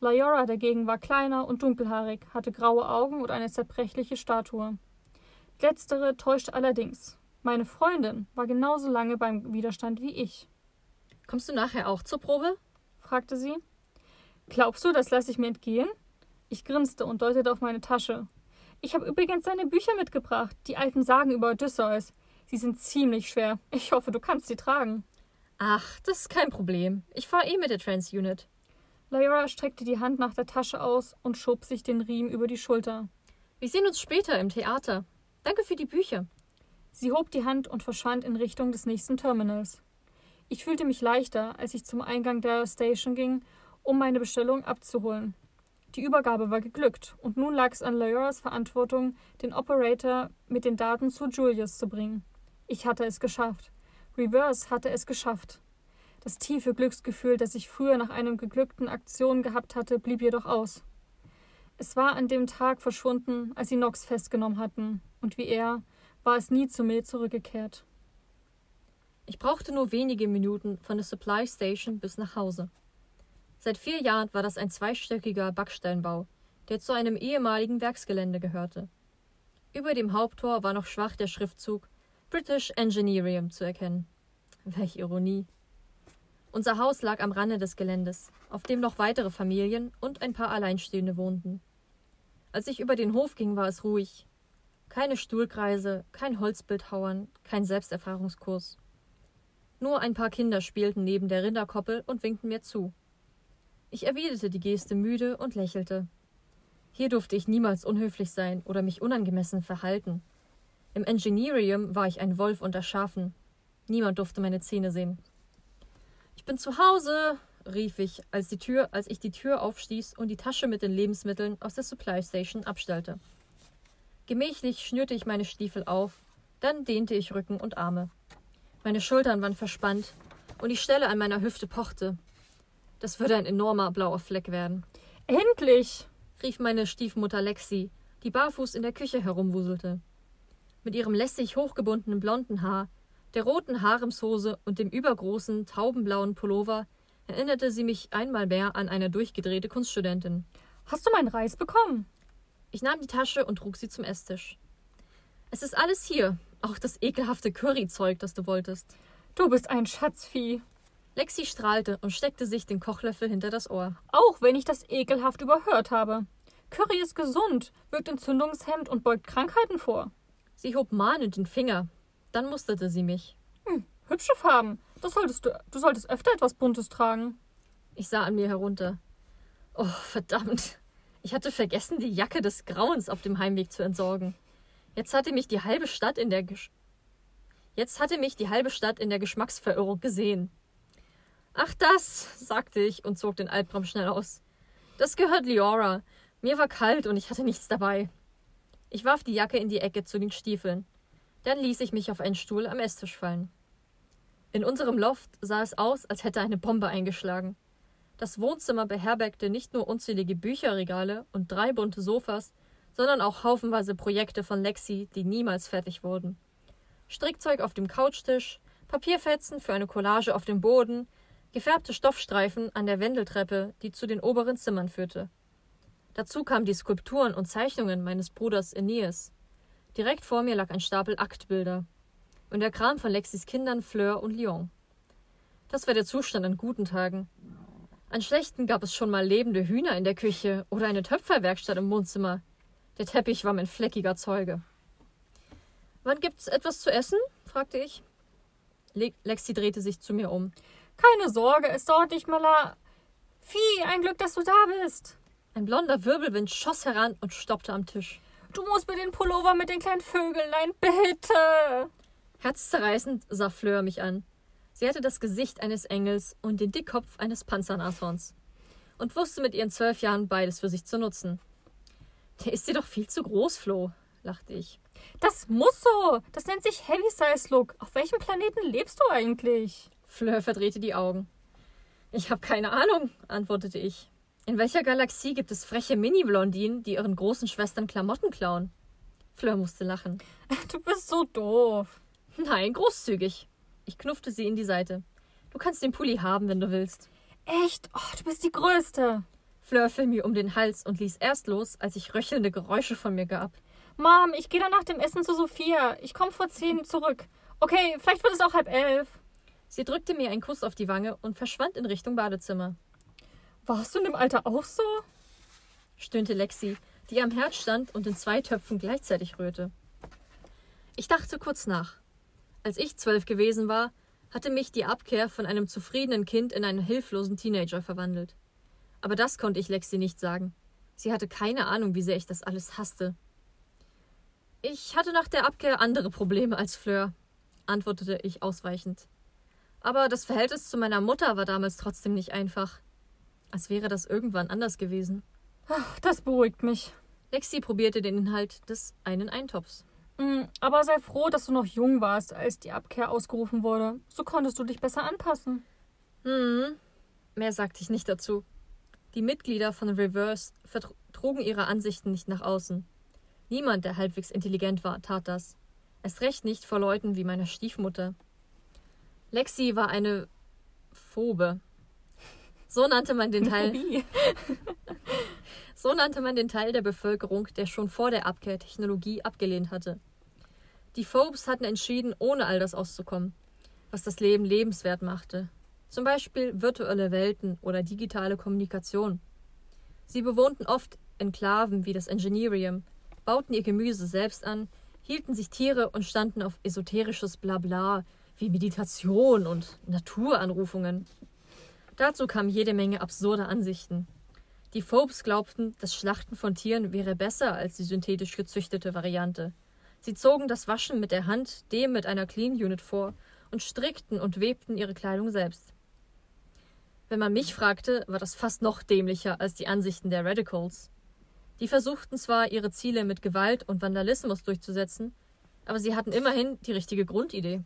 Lyora dagegen war kleiner und dunkelhaarig, hatte graue Augen und eine zerbrechliche Statue. Letztere täuschte allerdings. Meine Freundin war genauso lange beim Widerstand wie ich. Kommst du nachher auch zur Probe? fragte sie. Glaubst du, das lasse ich mir entgehen? Ich grinste und deutete auf meine Tasche. Ich habe übrigens seine Bücher mitgebracht, die alten Sagen über Odysseus. Sie sind ziemlich schwer. Ich hoffe, du kannst sie tragen. Ach, das ist kein Problem. Ich fahre eh mit der Trans-Unit. Lyra streckte die Hand nach der Tasche aus und schob sich den Riemen über die Schulter. Wir sehen uns später im Theater. Danke für die Bücher. Sie hob die Hand und verschwand in Richtung des nächsten Terminals. Ich fühlte mich leichter, als ich zum Eingang der Station ging, um meine Bestellung abzuholen. Die Übergabe war geglückt und nun lag es an Lyoras Verantwortung, den Operator mit den Daten zu Julius zu bringen. Ich hatte es geschafft. Reverse hatte es geschafft. Das tiefe Glücksgefühl, das ich früher nach einem geglückten Aktion gehabt hatte, blieb jedoch aus. Es war an dem Tag verschwunden, als sie Nox festgenommen hatten, und wie er war es nie zu mir zurückgekehrt. Ich brauchte nur wenige Minuten von der Supply Station bis nach Hause. Seit vier Jahren war das ein zweistöckiger Backsteinbau, der zu einem ehemaligen Werksgelände gehörte. Über dem Haupttor war noch schwach der Schriftzug British Engineering zu erkennen. Welch Ironie. Unser Haus lag am Rande des Geländes, auf dem noch weitere Familien und ein paar Alleinstehende wohnten. Als ich über den Hof ging, war es ruhig. Keine Stuhlkreise, kein Holzbildhauern, kein Selbsterfahrungskurs. Nur ein paar Kinder spielten neben der Rinderkoppel und winkten mir zu. Ich erwiderte die Geste müde und lächelte. Hier durfte ich niemals unhöflich sein oder mich unangemessen verhalten. Im Engineerium war ich ein Wolf unter Schafen. Niemand durfte meine Zähne sehen. Ich bin zu Hause, rief ich, als, die Tür, als ich die Tür aufstieß und die Tasche mit den Lebensmitteln aus der Supply Station abstellte. Gemächlich schnürte ich meine Stiefel auf, dann dehnte ich Rücken und Arme. Meine Schultern waren verspannt und die Stelle an meiner Hüfte pochte. Das würde ein enormer blauer Fleck werden. Endlich! rief meine Stiefmutter Lexi, die barfuß in der Küche herumwuselte. Mit ihrem lässig hochgebundenen blonden Haar der roten Haremshose und dem übergroßen, taubenblauen Pullover erinnerte sie mich einmal mehr an eine durchgedrehte Kunststudentin. Hast du meinen Reis bekommen? Ich nahm die Tasche und trug sie zum Esstisch. Es ist alles hier, auch das ekelhafte Curryzeug, das du wolltest. Du bist ein Schatzvieh. Lexi strahlte und steckte sich den Kochlöffel hinter das Ohr. Auch wenn ich das ekelhaft überhört habe. Curry ist gesund, wirkt entzündungshemmend und beugt Krankheiten vor. Sie hob mahnend den Finger, dann musterte sie mich. Hm, hübsche Farben. Das solltest du, du solltest öfter etwas Buntes tragen. Ich sah an mir herunter. Oh, verdammt. Ich hatte vergessen, die Jacke des Grauens auf dem Heimweg zu entsorgen. Jetzt hatte mich die halbe Stadt in der Gesch Jetzt hatte mich die halbe Stadt in der Geschmacksverirrung gesehen. Ach das, sagte ich und zog den Albtraum schnell aus. Das gehört Liora. Mir war kalt und ich hatte nichts dabei. Ich warf die Jacke in die Ecke zu den Stiefeln. Dann ließ ich mich auf einen Stuhl am Esstisch fallen. In unserem Loft sah es aus, als hätte eine Bombe eingeschlagen. Das Wohnzimmer beherbergte nicht nur unzählige Bücherregale und drei bunte Sofas, sondern auch haufenweise Projekte von Lexi, die niemals fertig wurden. Strickzeug auf dem Couchtisch, Papierfetzen für eine Collage auf dem Boden, gefärbte Stoffstreifen an der Wendeltreppe, die zu den oberen Zimmern führte. Dazu kamen die Skulpturen und Zeichnungen meines Bruders Aeneas. Direkt vor mir lag ein Stapel Aktbilder und der Kram von Lexis Kindern Fleur und Lyon. Das war der Zustand an guten Tagen. An schlechten gab es schon mal lebende Hühner in der Küche oder eine Töpferwerkstatt im Wohnzimmer. Der Teppich war mein fleckiger Zeuge. Wann gibt's etwas zu essen? fragte ich. Le Lexi drehte sich zu mir um. Keine Sorge, es dauert nicht mal la. Vieh, ein Glück, dass du da bist. Ein blonder Wirbelwind schoss heran und stoppte am Tisch. Du musst mir den Pullover mit den kleinen Vögeln bitte. Herzzerreißend sah Fleur mich an. Sie hatte das Gesicht eines Engels und den Dickkopf eines Panzernashorns und wusste mit ihren zwölf Jahren beides für sich zu nutzen. Der ist dir doch viel zu groß, Flo, lachte ich. Das muss so. Das nennt sich Heavy Size Look. Auf welchem Planeten lebst du eigentlich? Fleur verdrehte die Augen. Ich habe keine Ahnung, antwortete ich. In welcher Galaxie gibt es freche Mini-Blondinen, die ihren großen Schwestern Klamotten klauen? Fleur musste lachen. Du bist so doof. Nein, großzügig. Ich knuffte sie in die Seite. Du kannst den Pulli haben, wenn du willst. Echt? Oh, du bist die Größte. Fleur fiel mir um den Hals und ließ erst los, als ich röchelnde Geräusche von mir gab. Mom, ich gehe dann nach dem Essen zu Sophia. Ich komme vor zehn zurück. Okay, vielleicht wird es auch halb elf. Sie drückte mir einen Kuss auf die Wange und verschwand in Richtung Badezimmer. Warst du in dem Alter auch so? stöhnte Lexi, die am Herd stand und in zwei Töpfen gleichzeitig rührte. Ich dachte kurz nach. Als ich zwölf gewesen war, hatte mich die Abkehr von einem zufriedenen Kind in einen hilflosen Teenager verwandelt. Aber das konnte ich Lexi nicht sagen. Sie hatte keine Ahnung, wie sehr ich das alles hasste. Ich hatte nach der Abkehr andere Probleme als Fleur, antwortete ich ausweichend. Aber das Verhältnis zu meiner Mutter war damals trotzdem nicht einfach. Als wäre das irgendwann anders gewesen. Das beruhigt mich. Lexi probierte den Inhalt des einen Eintopfs. Mm, aber sei froh, dass du noch jung warst, als die Abkehr ausgerufen wurde. So konntest du dich besser anpassen. Hm, mehr sagte ich nicht dazu. Die Mitglieder von Reverse vertrugen ihre Ansichten nicht nach außen. Niemand, der halbwegs intelligent war, tat das. Erst recht nicht vor Leuten wie meiner Stiefmutter. Lexi war eine Phobe. So nannte man den Teil. so nannte man den Teil der Bevölkerung, der schon vor der Abkehr Technologie abgelehnt hatte. Die Phobes hatten entschieden, ohne all das auszukommen, was das Leben lebenswert machte. Zum Beispiel virtuelle Welten oder digitale Kommunikation. Sie bewohnten oft Enklaven wie das Engineerium, bauten ihr Gemüse selbst an, hielten sich Tiere und standen auf esoterisches Blabla wie Meditation und Naturanrufungen. Dazu kamen jede Menge absurde Ansichten. Die Phobes glaubten, das Schlachten von Tieren wäre besser als die synthetisch gezüchtete Variante. Sie zogen das Waschen mit der Hand dem mit einer Clean Unit vor und strickten und webten ihre Kleidung selbst. Wenn man mich fragte, war das fast noch dämlicher als die Ansichten der Radicals. Die versuchten zwar, ihre Ziele mit Gewalt und Vandalismus durchzusetzen, aber sie hatten immerhin die richtige Grundidee.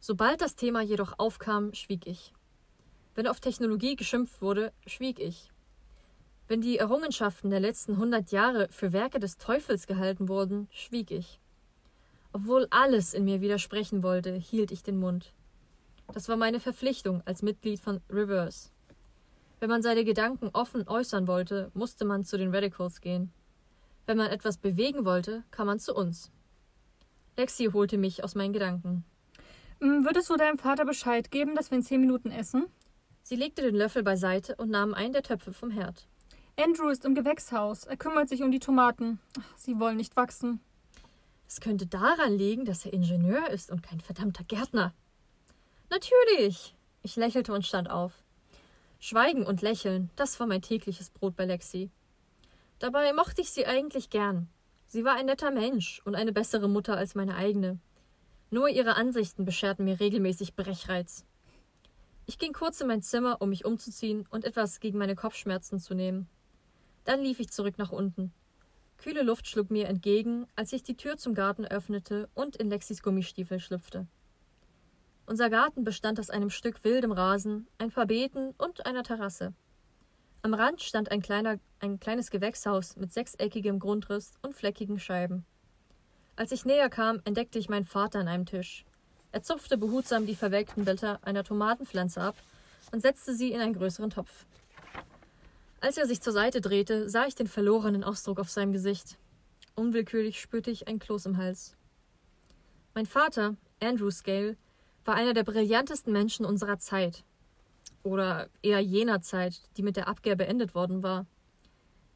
Sobald das Thema jedoch aufkam, schwieg ich. Wenn auf Technologie geschimpft wurde, schwieg ich. Wenn die Errungenschaften der letzten hundert Jahre für Werke des Teufels gehalten wurden, schwieg ich. Obwohl alles in mir widersprechen wollte, hielt ich den Mund. Das war meine Verpflichtung als Mitglied von Reverse. Wenn man seine Gedanken offen äußern wollte, musste man zu den Radicals gehen. Wenn man etwas bewegen wollte, kam man zu uns. Lexi holte mich aus meinen Gedanken. Hm, würdest du deinem Vater Bescheid geben, dass wir in zehn Minuten essen? Sie legte den Löffel beiseite und nahm einen der Töpfe vom Herd. Andrew ist im Gewächshaus. Er kümmert sich um die Tomaten. Sie wollen nicht wachsen. Es könnte daran liegen, dass er Ingenieur ist und kein verdammter Gärtner. Natürlich. Ich lächelte und stand auf. Schweigen und Lächeln, das war mein tägliches Brot bei Lexi. Dabei mochte ich sie eigentlich gern. Sie war ein netter Mensch und eine bessere Mutter als meine eigene. Nur ihre Ansichten bescherten mir regelmäßig Brechreiz. Ich ging kurz in mein Zimmer, um mich umzuziehen und etwas gegen meine Kopfschmerzen zu nehmen. Dann lief ich zurück nach unten. Kühle Luft schlug mir entgegen, als ich die Tür zum Garten öffnete und in Lexis Gummistiefel schlüpfte. Unser Garten bestand aus einem Stück wildem Rasen, ein paar Beeten und einer Terrasse. Am Rand stand ein, kleiner, ein kleines Gewächshaus mit sechseckigem Grundriss und fleckigen Scheiben. Als ich näher kam, entdeckte ich meinen Vater an einem Tisch. Er zupfte behutsam die verwelkten Blätter einer Tomatenpflanze ab und setzte sie in einen größeren Topf. Als er sich zur Seite drehte, sah ich den verlorenen Ausdruck auf seinem Gesicht. Unwillkürlich spürte ich ein Kloß im Hals. Mein Vater, Andrew Scale, war einer der brillantesten Menschen unserer Zeit. Oder eher jener Zeit, die mit der Abkehr beendet worden war.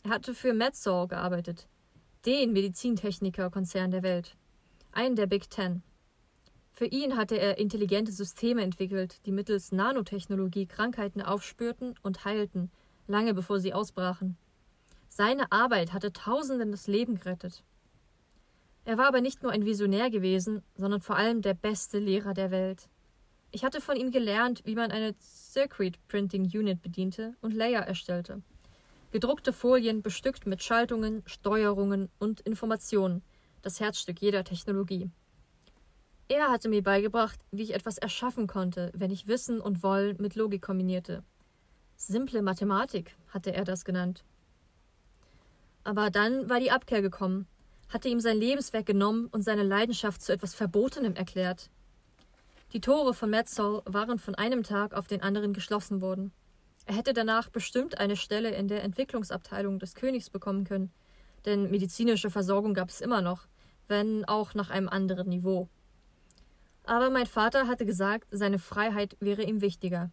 Er hatte für Metsaw gearbeitet, den Medizintechniker-Konzern der Welt, einen der Big Ten. Für ihn hatte er intelligente Systeme entwickelt, die mittels Nanotechnologie Krankheiten aufspürten und heilten, lange bevor sie ausbrachen. Seine Arbeit hatte Tausenden das Leben gerettet. Er war aber nicht nur ein Visionär gewesen, sondern vor allem der beste Lehrer der Welt. Ich hatte von ihm gelernt, wie man eine Circuit Printing Unit bediente und Layer erstellte. Gedruckte Folien bestückt mit Schaltungen, Steuerungen und Informationen, das Herzstück jeder Technologie. Er hatte mir beigebracht, wie ich etwas erschaffen konnte, wenn ich Wissen und Wollen mit Logik kombinierte. Simple Mathematik hatte er das genannt. Aber dann war die Abkehr gekommen hatte ihm sein Lebenswerk genommen und seine Leidenschaft zu etwas Verbotenem erklärt. Die Tore von Metzoll waren von einem Tag auf den anderen geschlossen worden. Er hätte danach bestimmt eine Stelle in der Entwicklungsabteilung des Königs bekommen können, denn medizinische Versorgung gab es immer noch, wenn auch nach einem anderen Niveau. Aber mein Vater hatte gesagt, seine Freiheit wäre ihm wichtiger.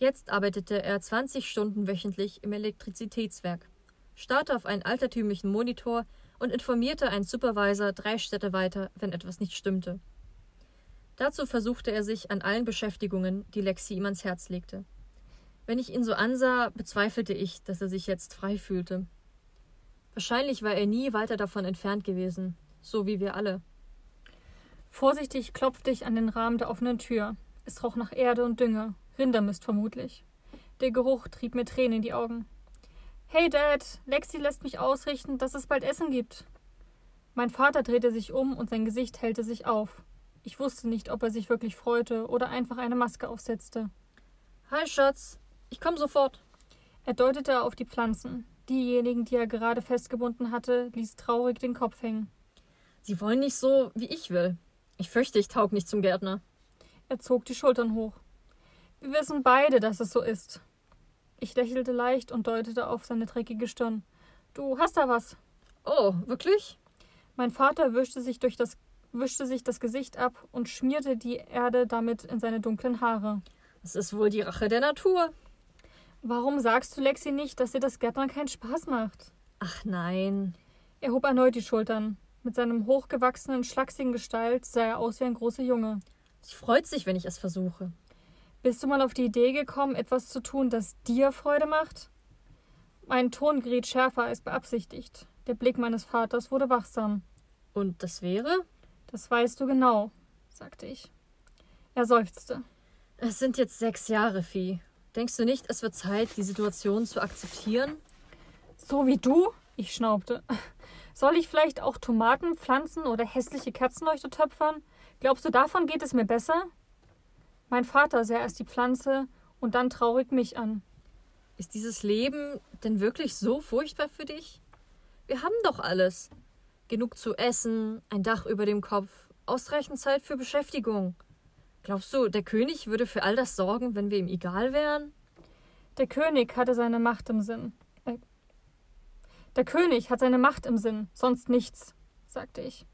Jetzt arbeitete er 20 Stunden wöchentlich im Elektrizitätswerk, starrte auf einen altertümlichen Monitor und informierte einen Supervisor drei Städte weiter, wenn etwas nicht stimmte. Dazu versuchte er sich an allen Beschäftigungen, die Lexi ihm ans Herz legte. Wenn ich ihn so ansah, bezweifelte ich, dass er sich jetzt frei fühlte. Wahrscheinlich war er nie weiter davon entfernt gewesen, so wie wir alle. Vorsichtig klopfte ich an den Rahmen der offenen Tür. Es roch nach Erde und Dünger, Rindermist vermutlich. Der Geruch trieb mir Tränen in die Augen. Hey Dad, Lexi lässt mich ausrichten, dass es bald Essen gibt. Mein Vater drehte sich um und sein Gesicht hellte sich auf. Ich wusste nicht, ob er sich wirklich freute oder einfach eine Maske aufsetzte. Hi Schatz, ich komme sofort. Er deutete auf die Pflanzen. Diejenigen, die er gerade festgebunden hatte, ließ traurig den Kopf hängen. Sie wollen nicht so, wie ich will. Ich fürchte, ich taug nicht zum Gärtner. Er zog die Schultern hoch. Wir wissen beide, dass es so ist. Ich lächelte leicht und deutete auf seine dreckige Stirn. Du hast da was. Oh, wirklich? Mein Vater wischte sich, durch das, wischte sich das Gesicht ab und schmierte die Erde damit in seine dunklen Haare. Es ist wohl die Rache der Natur. Warum sagst du Lexi nicht, dass dir das Gärtnern keinen Spaß macht? Ach nein. Er hob erneut die Schultern. Mit seinem hochgewachsenen, schlachsigen Gestalt sah er aus wie ein großer Junge. Sie freut sich, wenn ich es versuche. Bist du mal auf die Idee gekommen, etwas zu tun, das dir Freude macht? Mein Ton geriet schärfer als beabsichtigt. Der Blick meines Vaters wurde wachsam. Und das wäre? Das weißt du genau, sagte ich. Er seufzte. Es sind jetzt sechs Jahre, Vieh. Denkst du nicht, es wird Zeit, die Situation zu akzeptieren? So wie du? Ich schnaubte. Soll ich vielleicht auch Tomaten pflanzen oder hässliche Kerzenleuchter töpfern? Glaubst du, davon geht es mir besser? Mein Vater sah erst die Pflanze und dann traurig mich an. Ist dieses Leben denn wirklich so furchtbar für dich? Wir haben doch alles. Genug zu essen, ein Dach über dem Kopf, ausreichend Zeit für Beschäftigung. Glaubst du, der König würde für all das sorgen, wenn wir ihm egal wären? Der König hatte seine Macht im Sinn. Äh, der König hat seine Macht im Sinn, sonst nichts, sagte ich.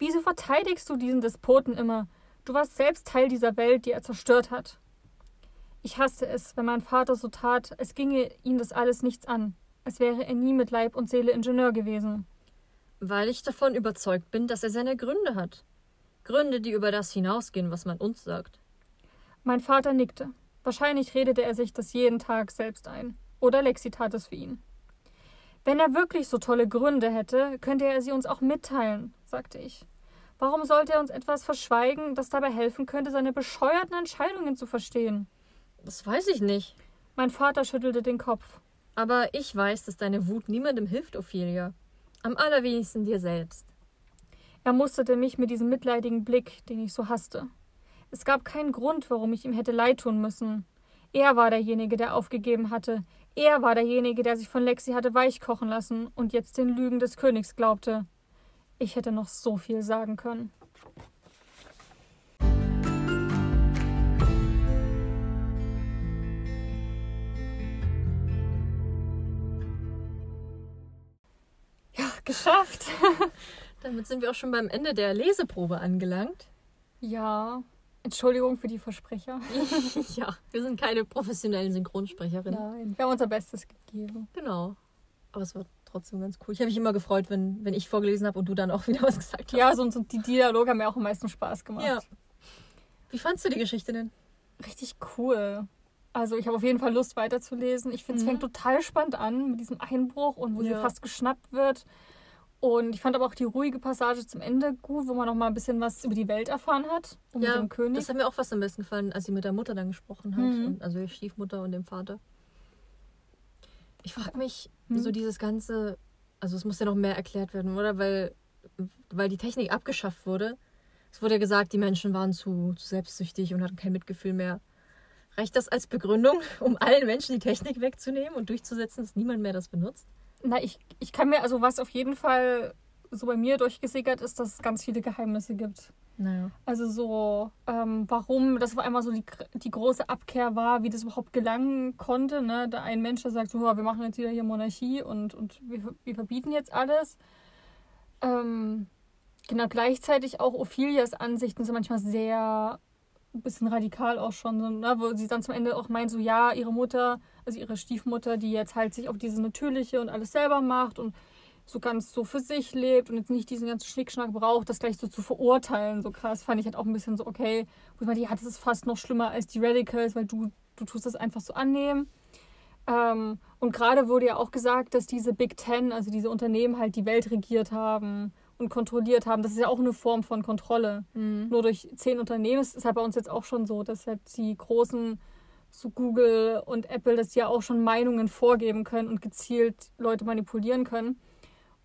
Wieso verteidigst du diesen Despoten immer? Du warst selbst Teil dieser Welt, die er zerstört hat. Ich hasste es, wenn mein Vater so tat, als ginge ihn das alles nichts an, als wäre er nie mit Leib und Seele Ingenieur gewesen. Weil ich davon überzeugt bin, dass er seine Gründe hat. Gründe, die über das hinausgehen, was man uns sagt. Mein Vater nickte. Wahrscheinlich redete er sich das jeden Tag selbst ein. Oder Lexi tat es für ihn. Wenn er wirklich so tolle Gründe hätte, könnte er sie uns auch mitteilen, sagte ich. Warum sollte er uns etwas verschweigen, das dabei helfen könnte, seine bescheuerten Entscheidungen zu verstehen? Das weiß ich nicht. Mein Vater schüttelte den Kopf. Aber ich weiß, dass deine Wut niemandem hilft, Ophelia. Am allerwenigsten dir selbst. Er musterte mich mit diesem mitleidigen Blick, den ich so hasste. Es gab keinen Grund, warum ich ihm hätte leid tun müssen. Er war derjenige, der aufgegeben hatte. Er war derjenige, der sich von Lexi hatte weichkochen lassen und jetzt den Lügen des Königs glaubte. Ich hätte noch so viel sagen können. Ja, geschafft. Damit sind wir auch schon beim Ende der Leseprobe angelangt. Ja, Entschuldigung für die Versprecher. ja, wir sind keine professionellen Synchronsprecherinnen. Nein, wir haben unser Bestes gegeben. Genau. Aber es war trotzdem ganz cool. Ich habe mich immer gefreut, wenn, wenn ich vorgelesen habe und du dann auch wieder was gesagt hast. Ja, so, so die Dialoge haben mir auch am meisten Spaß gemacht. Ja. Wie fandst du die Geschichte denn? Richtig cool. Also ich habe auf jeden Fall Lust weiterzulesen. Ich finde, es Mhm. fängt total spannend an mit diesem Einbruch und wo sie Ja. fast geschnappt wird. Und ich fand aber auch die ruhige Passage zum Ende gut, wo man noch mal ein bisschen was über die Welt erfahren hat. Und mit dem König. das hat mir auch fast am besten gefallen, als sie mit der Mutter dann gesprochen hat. Mhm. Und, also die Stiefmutter und dem Vater. Ich frage mich, Mhm. so dieses ganze, also es muss ja noch mehr erklärt werden, oder? Weil, weil die Technik abgeschafft wurde. Es wurde ja gesagt, die Menschen waren zu, zu selbstsüchtig und hatten kein Mitgefühl mehr. Reicht das als Begründung, um allen Menschen die Technik wegzunehmen und durchzusetzen, dass niemand mehr das benutzt? Na, ich, ich kann mir, also was auf jeden Fall so bei mir durchgesickert ist, dass es ganz viele Geheimnisse gibt. Naja. Also so, ähm, warum das auf einmal so die, die große Abkehr war, wie das überhaupt gelangen konnte. Ne? Da ein Mensch, der sagt, so, wir machen jetzt wieder hier Monarchie und, und wir, wir verbieten jetzt alles. Ähm, genau, gleichzeitig auch Ophelias Ansichten sind manchmal sehr bisschen radikal auch schon, so, ne? wo sie dann zum Ende auch meint, so ja, ihre Mutter, also ihre Stiefmutter, die jetzt halt sich auf diese natürliche und alles selber macht und so ganz so für sich lebt und jetzt nicht diesen ganzen Schnickschnack braucht, das gleich so zu verurteilen, so krass, fand ich halt auch ein bisschen so, okay, wo ich meinte, ja, das ist fast noch schlimmer als die Radicals, weil du, du tust das einfach so annehmen. Ähm, und gerade wurde ja auch gesagt, dass diese Big Ten, also diese Unternehmen halt die Welt regiert haben und kontrolliert haben. Das ist ja auch eine Form von Kontrolle. Mhm. Nur durch zehn Unternehmen ist es halt bei uns jetzt auch schon so, dass halt die großen, so Google und Apple, dass die ja auch schon Meinungen vorgeben können und gezielt Leute manipulieren können.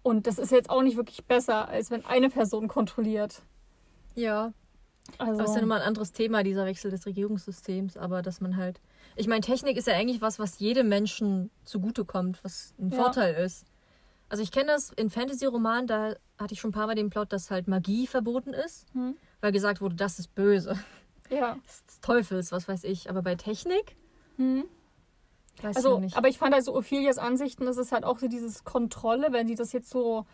Und das ist jetzt auch nicht wirklich besser, als wenn eine Person kontrolliert. Ja. Also, Aber es ist ja nochmal ein anderes Thema, dieser Wechsel des Regierungssystems. Aber dass man halt. Ich meine, Technik ist ja eigentlich was, was jedem Menschen zugutekommt, was ein Ja. Vorteil ist. Also ich kenne das in Fantasy-Romanen, da hatte ich schon ein paar Mal den Plot, dass halt Magie verboten ist, Hm. weil gesagt wurde, das ist böse. ja. Das ist Teufels, was weiß ich. Aber bei Technik Hm. Weiß ich Also, noch nicht. aber ich fand also Ophelias Ansichten, das ist halt auch so dieses Kontrolle, wenn sie das jetzt so,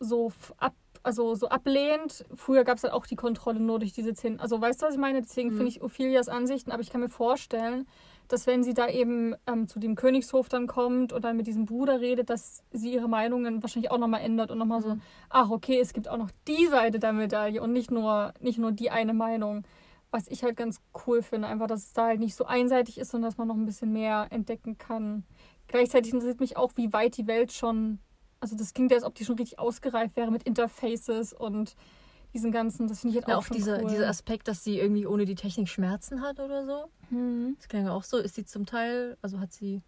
so ab, also so ablehnt. Früher gab es halt auch die Kontrolle nur durch diese zehn. Also weißt du, was ich meine? Deswegen Mhm. finde ich Ophelias Ansichten, aber ich kann mir vorstellen, dass wenn sie da eben ähm, zu dem Königshof dann kommt und dann mit diesem Bruder redet, dass sie ihre Meinungen wahrscheinlich auch nochmal ändert und nochmal so, Mhm. ach okay, es gibt auch noch die Seite der Medaille und nicht nur, nicht nur die eine Meinung. Was ich halt ganz cool finde, einfach, dass es da halt nicht so einseitig ist, sondern dass man noch ein bisschen mehr entdecken kann. Gleichzeitig interessiert mich auch, wie weit die Welt schon, also das klingt ja, als ob die schon richtig ausgereift wäre mit Interfaces und diesen ganzen, das finde ich halt ja, auch auch schon dieser, cool. dieser Aspekt, dass sie irgendwie ohne die Technik Schmerzen hat oder so. Hm. Das klingt ja auch so. Ist sie zum Teil, also hat sie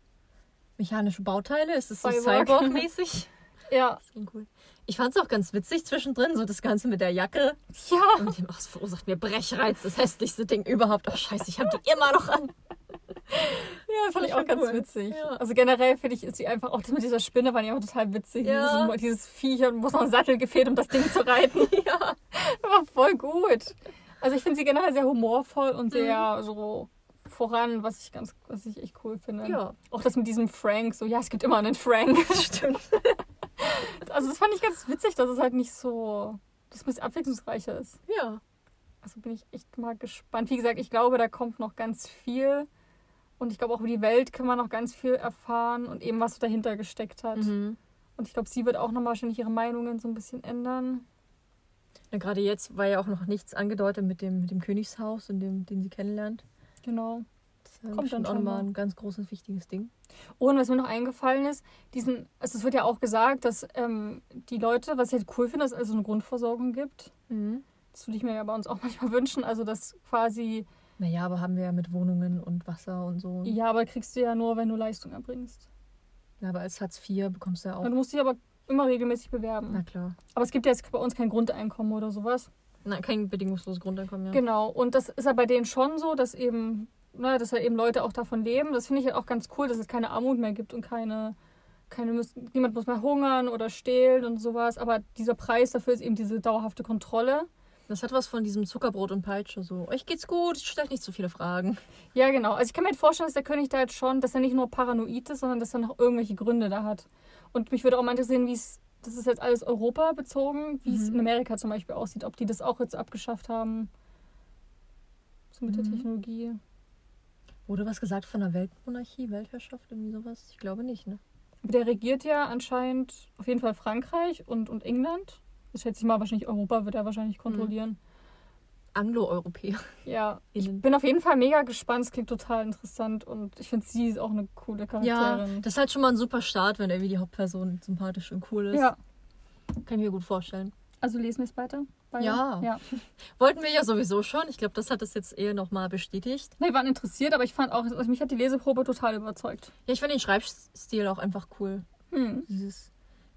mechanische Bauteile? Ist es so Cyborg. Cyborg-mäßig? Ja, Das klingt cool. Ich fand es auch ganz witzig zwischendrin, so das Ganze mit der Jacke. ja. Und dem, ach, es verursacht mir Brechreiz, das hässlichste Ding überhaupt. Oh, scheiße, ich habe die immer noch an. Ja, das fand ich auch war ganz cool. witzig. Ja. Also generell finde ich, ist sie einfach, auch das mit dieser Spinne fand ich auch total witzig. Ja. Dieses, dieses Viech, wo es noch ein Sattel gefehlt, um das Ding zu reiten. Ja. Das war voll gut. Also ich finde sie generell sehr humorvoll und sehr Mhm. so voran, was ich ganz, was ich echt cool finde. Ja, Auch das mit diesem Frank, so ja, es gibt immer einen Frank. stimmt. Also das fand ich ganz witzig, dass es halt nicht so, dass es ein bisschen abwechslungsreicher ist. Ja. Also bin ich echt mal gespannt. Wie gesagt, ich glaube, da kommt noch ganz viel. Und ich glaube, auch über die Welt kann man noch ganz viel erfahren und eben, was dahinter gesteckt hat. Mhm. Und ich glaube, sie wird auch nochmal wahrscheinlich ihre Meinungen so ein bisschen ändern. ja. Gerade jetzt war ja auch noch nichts angedeutet mit dem, mit dem Königshaus und dem, den sie kennenlernt. Genau. Das ist ja Kommt schon dann auch nochmal ein ganz großes, wichtiges Ding. Und was mir noch eingefallen ist, diesen, also es wird ja auch gesagt, dass ähm, die Leute, was ich halt cool finde, dass es also eine Grundversorgung gibt. Mhm. Das würde ich mir ja bei uns auch manchmal wünschen. Also dass quasi, Naja, aber haben wir ja mit Wohnungen und Wasser und so. ja, aber kriegst du ja nur, wenn du Leistung erbringst. Ja, aber als Hartz IV bekommst du ja auch. Du musst dich aber immer regelmäßig bewerben. Na klar. Aber es gibt ja jetzt bei uns kein Grundeinkommen oder sowas. Nein, kein bedingungsloses Grundeinkommen, ja. Genau. Und das ist ja bei denen schon so, dass eben, ne, dass halt eben Leute auch davon leben. Das finde ich halt auch ganz cool, dass es keine Armut mehr gibt und keine, keine müssen, niemand muss mehr hungern oder stehlen und sowas. Aber dieser Preis dafür ist eben diese dauerhafte Kontrolle. Das hat was von diesem Zuckerbrot und Peitsche. So, euch geht's gut, stellt nicht so viele Fragen. Ja, genau. Also ich kann mir halt vorstellen, dass der König da jetzt schon, dass er nicht nur paranoid ist, sondern dass er noch irgendwelche Gründe da hat. Und mich würde auch mal interessieren, wie es, das ist jetzt alles Europa bezogen, wie es Mhm. in Amerika zum Beispiel aussieht, ob die das auch jetzt abgeschafft haben. So mit der Mhm. Technologie. Wurde was gesagt von einer Weltmonarchie, Weltherrschaft, irgendwie sowas? Ich glaube nicht, ne? Aber Der regiert ja anscheinend auf jeden Fall Frankreich und, und England. Das schätze ich mal, wahrscheinlich Europa wird er wahrscheinlich kontrollieren. Anglo-Europäer. Ja, ich bin auf jeden Fall mega gespannt. Es klingt total interessant und ich finde, sie ist auch eine coole Ja, Charakterin. das ist halt schon mal ein super Start, wenn irgendwie die Hauptperson sympathisch und cool ist. ja. Kann ich mir gut vorstellen. Also lesen wir es weiter? Ja. ja. Wollten wir ja sowieso schon. Ich glaube, das hat es jetzt eher nochmal bestätigt. Nee, wir waren interessiert, aber ich fand auch, also mich hat die Leseprobe total überzeugt. Ja, ich fand den Schreibstil auch einfach cool. Hm. Dieses,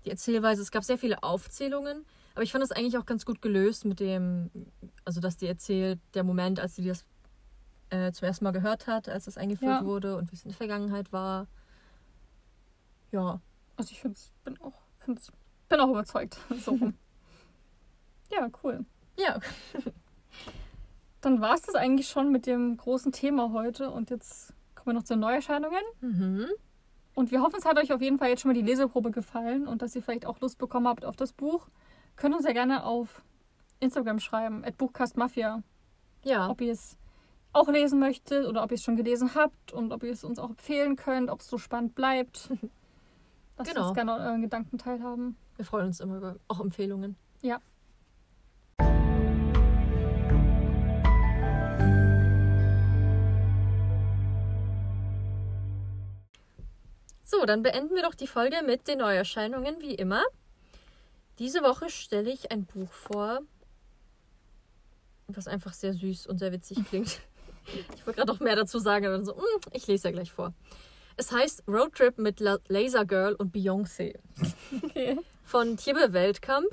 die Erzählweise, es gab sehr viele Aufzählungen, aber ich fand das eigentlich auch ganz gut gelöst mit dem, also dass die erzählt, der Moment, als sie das äh, zum ersten Mal gehört hat, als das eingeführt Ja. wurde und wie es in der Vergangenheit war. Ja, Also ich find's, bin auch, find's bin auch überzeugt. So. Ja, cool. Ja. Dann war es das eigentlich schon mit dem großen Thema heute und jetzt kommen wir noch zu den Neuerscheinungen. Mhm. Und wir hoffen, es hat euch auf jeden Fall jetzt schon mal die Leseprobe gefallen und dass ihr vielleicht auch Lust bekommen habt auf das Buch. Könnt uns ja gerne auf Instagram schreiben, at Buchcastmafia, Ja. ob ihr es auch lesen möchtet oder ob ihr es schon gelesen habt und ob ihr es uns auch empfehlen könnt, ob es so spannend bleibt. Lasst Genau. uns gerne euren Gedanken teilhaben. Wir freuen uns immer über auch Empfehlungen. Ja. So, dann beenden wir doch die Folge mit den Neuerscheinungen, wie immer. Diese Woche stelle ich ein Buch vor, was einfach sehr süß und sehr witzig klingt. Ich wollte gerade noch mehr dazu sagen, aber dann so, "Mm, ich lese ja gleich vor. Es heißt Roadtrip mit La Laser Girl und Beyoncé Okay. von Tibbe Weltkamp.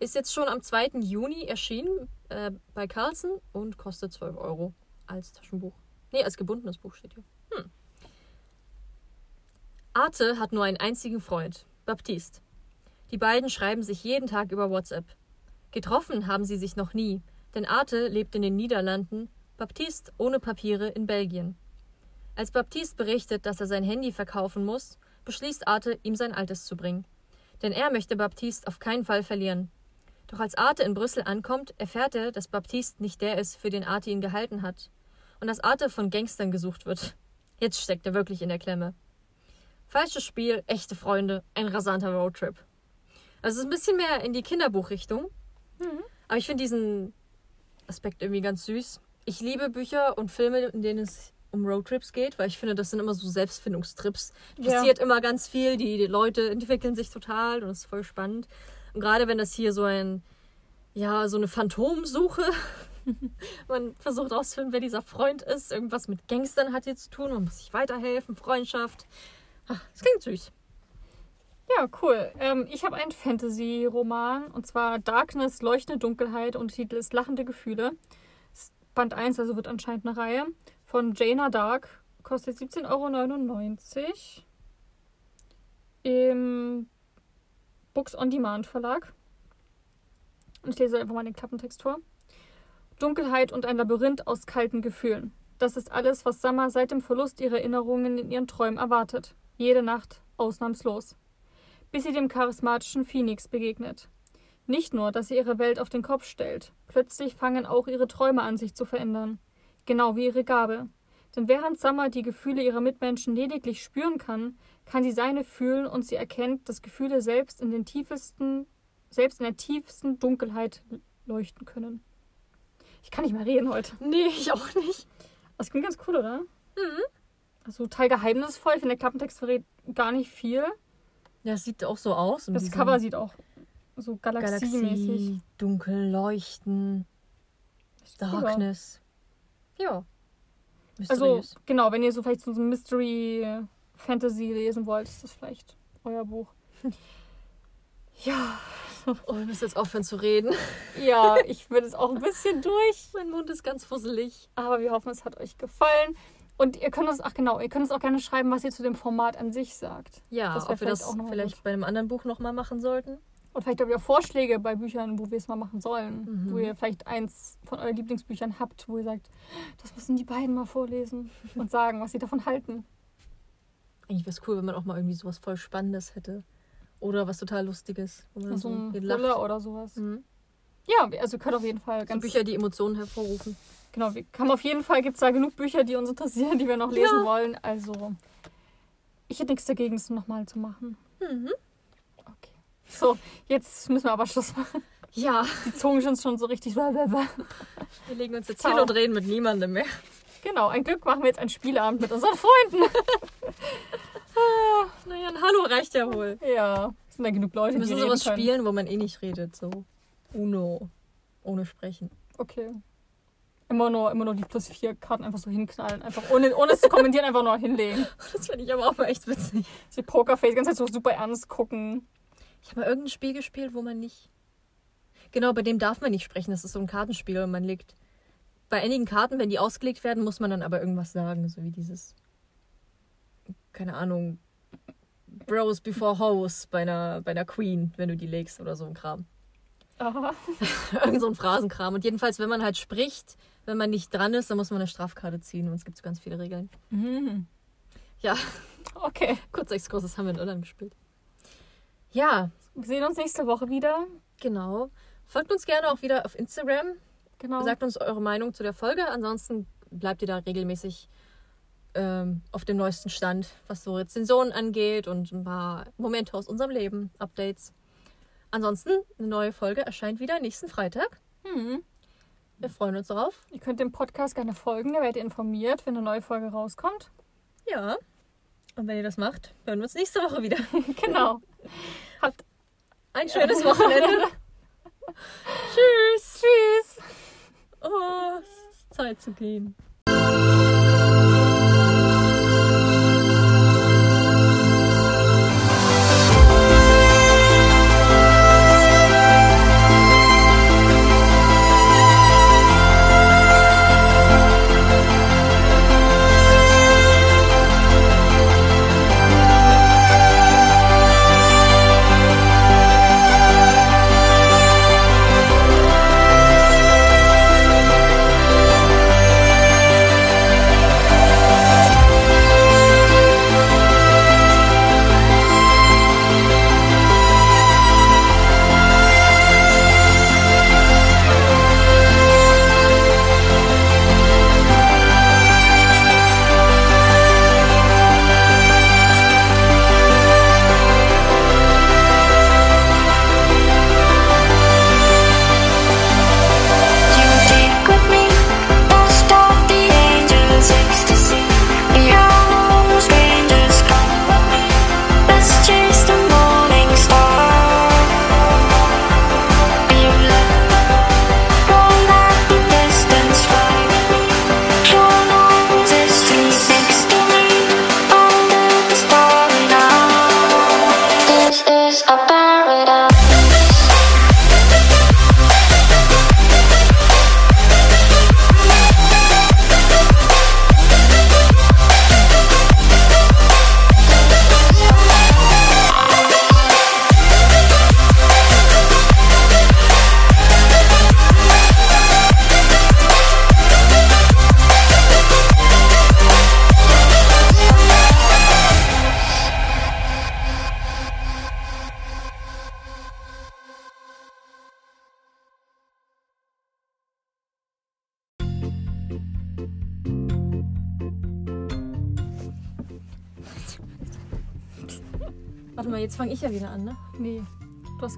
Ist jetzt schon am 2. Juni erschienen äh, bei Carlsen und kostet 12 Euro als Taschenbuch. Nee, als gebundenes Buch steht hier. Hm. Arte hat nur einen einzigen Freund, Baptiste. Die beiden schreiben sich jeden Tag über WhatsApp. Getroffen haben sie sich noch nie, denn Arte lebt in den Niederlanden, Baptiste ohne Papiere in Belgien. Als Baptiste berichtet, dass er sein Handy verkaufen muss, beschließt Arte, ihm sein altes zu bringen. Denn er möchte Baptiste auf keinen Fall verlieren. Doch als Arte in Brüssel ankommt, erfährt er, dass Baptiste nicht der ist, für den Arte ihn gehalten hat. Und dass Arte von Gangstern gesucht wird. Jetzt steckt er wirklich in der Klemme. Falsches Spiel, echte Freunde, ein rasanter Roadtrip. Also es ist ein bisschen mehr in die Kinderbuchrichtung. Aber ich finde diesen Aspekt irgendwie ganz süß. Ich liebe Bücher und Filme, in denen es um Roadtrips geht, weil ich finde, das sind immer so Selbstfindungstrips. Ja. Passiert immer ganz viel, die, die Leute entwickeln sich total und es ist voll spannend. Und gerade wenn das hier so ein, ja, so eine Phantomsuche, man versucht auszufinden, wer dieser Freund ist, irgendwas mit Gangstern hat hier zu tun, man muss sich weiterhelfen, Freundschaft. Ah, Das klingt süß. Ja, cool. Ähm, ich habe einen Fantasy-Roman und zwar Darkness, Leuchtende Dunkelheit und Titel ist Lachende Gefühle. Band 1, also wird anscheinend eine Reihe. Von Jaina Dark. Kostet 17,99 Euro. Im Books on Demand Verlag. Und ich lese einfach mal den Klappentext vor. Dunkelheit und ein Labyrinth aus kalten Gefühlen. Das ist alles, was Summer seit dem Verlust ihrer Erinnerungen in ihren Träumen erwartet. Jede Nacht, ausnahmslos. Bis sie dem charismatischen Phoenix begegnet. Nicht nur, dass sie ihre Welt auf den Kopf stellt, plötzlich fangen auch ihre Träume an, sich zu verändern. Genau wie ihre Gabe. Denn während Summer die Gefühle ihrer Mitmenschen lediglich spüren kann, kann sie seine fühlen und sie erkennt, dass Gefühle selbst in den tiefesten, selbst in der tiefsten Dunkelheit leuchten können. Ich kann nicht mehr reden heute. Nee, ich auch nicht. Das klingt ganz cool, oder? Also total geheimnisvoll. Ich finde, der Klappentext verrät gar nicht viel. Ja, es sieht auch so aus. Das Cover sieht auch so galaxiemäßig. Galaxie, dunkel, leuchten, Darkness. Ja. Also, Mysteriös. genau, wenn ihr so vielleicht so ein Mystery Fantasy lesen wollt, ist das vielleicht euer Buch. Ja, Oh, wir müssen jetzt aufhören zu reden. ja, ich bin jetzt auch ein bisschen durch, mein Mund ist ganz fusselig. aber wir hoffen, es hat euch gefallen. Und ihr könnt uns, ach genau, ihr könnt uns auch gerne schreiben, was ihr zu dem Format an sich sagt. Ja, ob wir vielleicht das vielleicht gut. bei einem anderen Buch nochmal machen sollten. Und vielleicht habt ihr Vorschläge bei Büchern, wo wir es mal machen sollen. Mhm. Wo ihr vielleicht eins von euren Lieblingsbüchern habt, wo ihr sagt, das müssen die beiden mal vorlesen und sagen, was sie davon halten. Eigentlich wäre es cool, wenn man auch mal irgendwie sowas voll Spannendes hätte. Oder was total Lustiges. Wo man So so ein. Thriller oder sowas. Mhm. Ja, also ihr könnt auf jeden Fall So ganz Bücher, die Emotionen hervorrufen. Genau, wir haben auf jeden Fall gibt es da genug Bücher, die uns interessieren, die wir noch lesen Ja. wollen. Also ich hätte nichts dagegen, es nochmal zu machen. Mhm. Okay. So, jetzt müssen wir aber Schluss machen. Ja, Die Zungen sind schon so richtig. wir legen uns jetzt Ciao. hin und reden mit niemandem mehr. Genau, ein Glück machen wir jetzt einen Spieleabend mit unseren Freunden. Naja, ein Hallo reicht ja wohl. Ja, es sind da genug Leute, Wir die müssen reden sowas können. spielen, wo man eh nicht redet. So Uno. Ohne Sprechen. Okay. Immer nur, immer nur die plus vier Karten einfach so hinknallen. Einfach ohne, ohne es zu kommentieren, einfach nur hinlegen. Das finde ich aber auch mal echt witzig. Die Pokerface, die ganze Zeit so super ernst gucken. Ich habe mal irgendein Spiel gespielt, wo man nicht. Genau, bei dem darf man nicht sprechen. Das ist so ein Kartenspiel und man legt. Bei einigen Karten, wenn die ausgelegt werden, muss man dann aber irgendwas sagen. So wie dieses. Keine Ahnung. Bros before Hoes bei einer, bei einer Queen, wenn du die legst oder so ein Kram. Aha. Irgend so ein Phrasenkram. Und jedenfalls, wenn man halt spricht, wenn man nicht dran ist, dann muss man eine Strafkarte ziehen. Und es gibt so ganz viele Regeln. Mhm. Ja, Okay. kurz Exkurs, das haben wir in Irland gespielt. Ja, Wir sehen uns nächste Woche wieder. genau. Folgt uns gerne auch wieder auf Instagram. Genau. Sagt uns eure Meinung zu der Folge. Ansonsten bleibt ihr da regelmäßig ähm, auf dem neuesten Stand, was so Rezensionen angeht und ein paar Momente aus unserem Leben, Updates. Ansonsten, eine neue Folge erscheint wieder nächsten Freitag. Mhm. Wir freuen uns darauf. Ihr könnt dem Podcast gerne folgen, da werdet ihr informiert, wenn eine neue Folge rauskommt. Ja. Und wenn ihr das macht, hören wir uns nächste Woche wieder. Genau. Habt Ein schönes Wochenende. Tschüss. Tschüss. Oh, es ist Zeit zu gehen.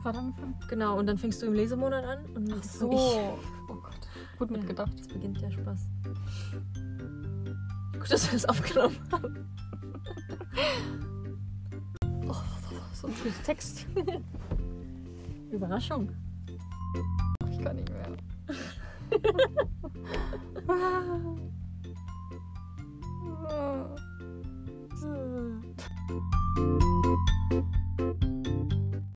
Gerade angefangen. Genau, und dann fängst du im Lesemonat an und dann So. ich. Oh Gott. Gut mitgedacht. Jetzt beginnt der Spaß. Gut, dass wir das aufgenommen haben. Oh, so ein schönes Text. Überraschung. Ich kann nicht mehr. Hm.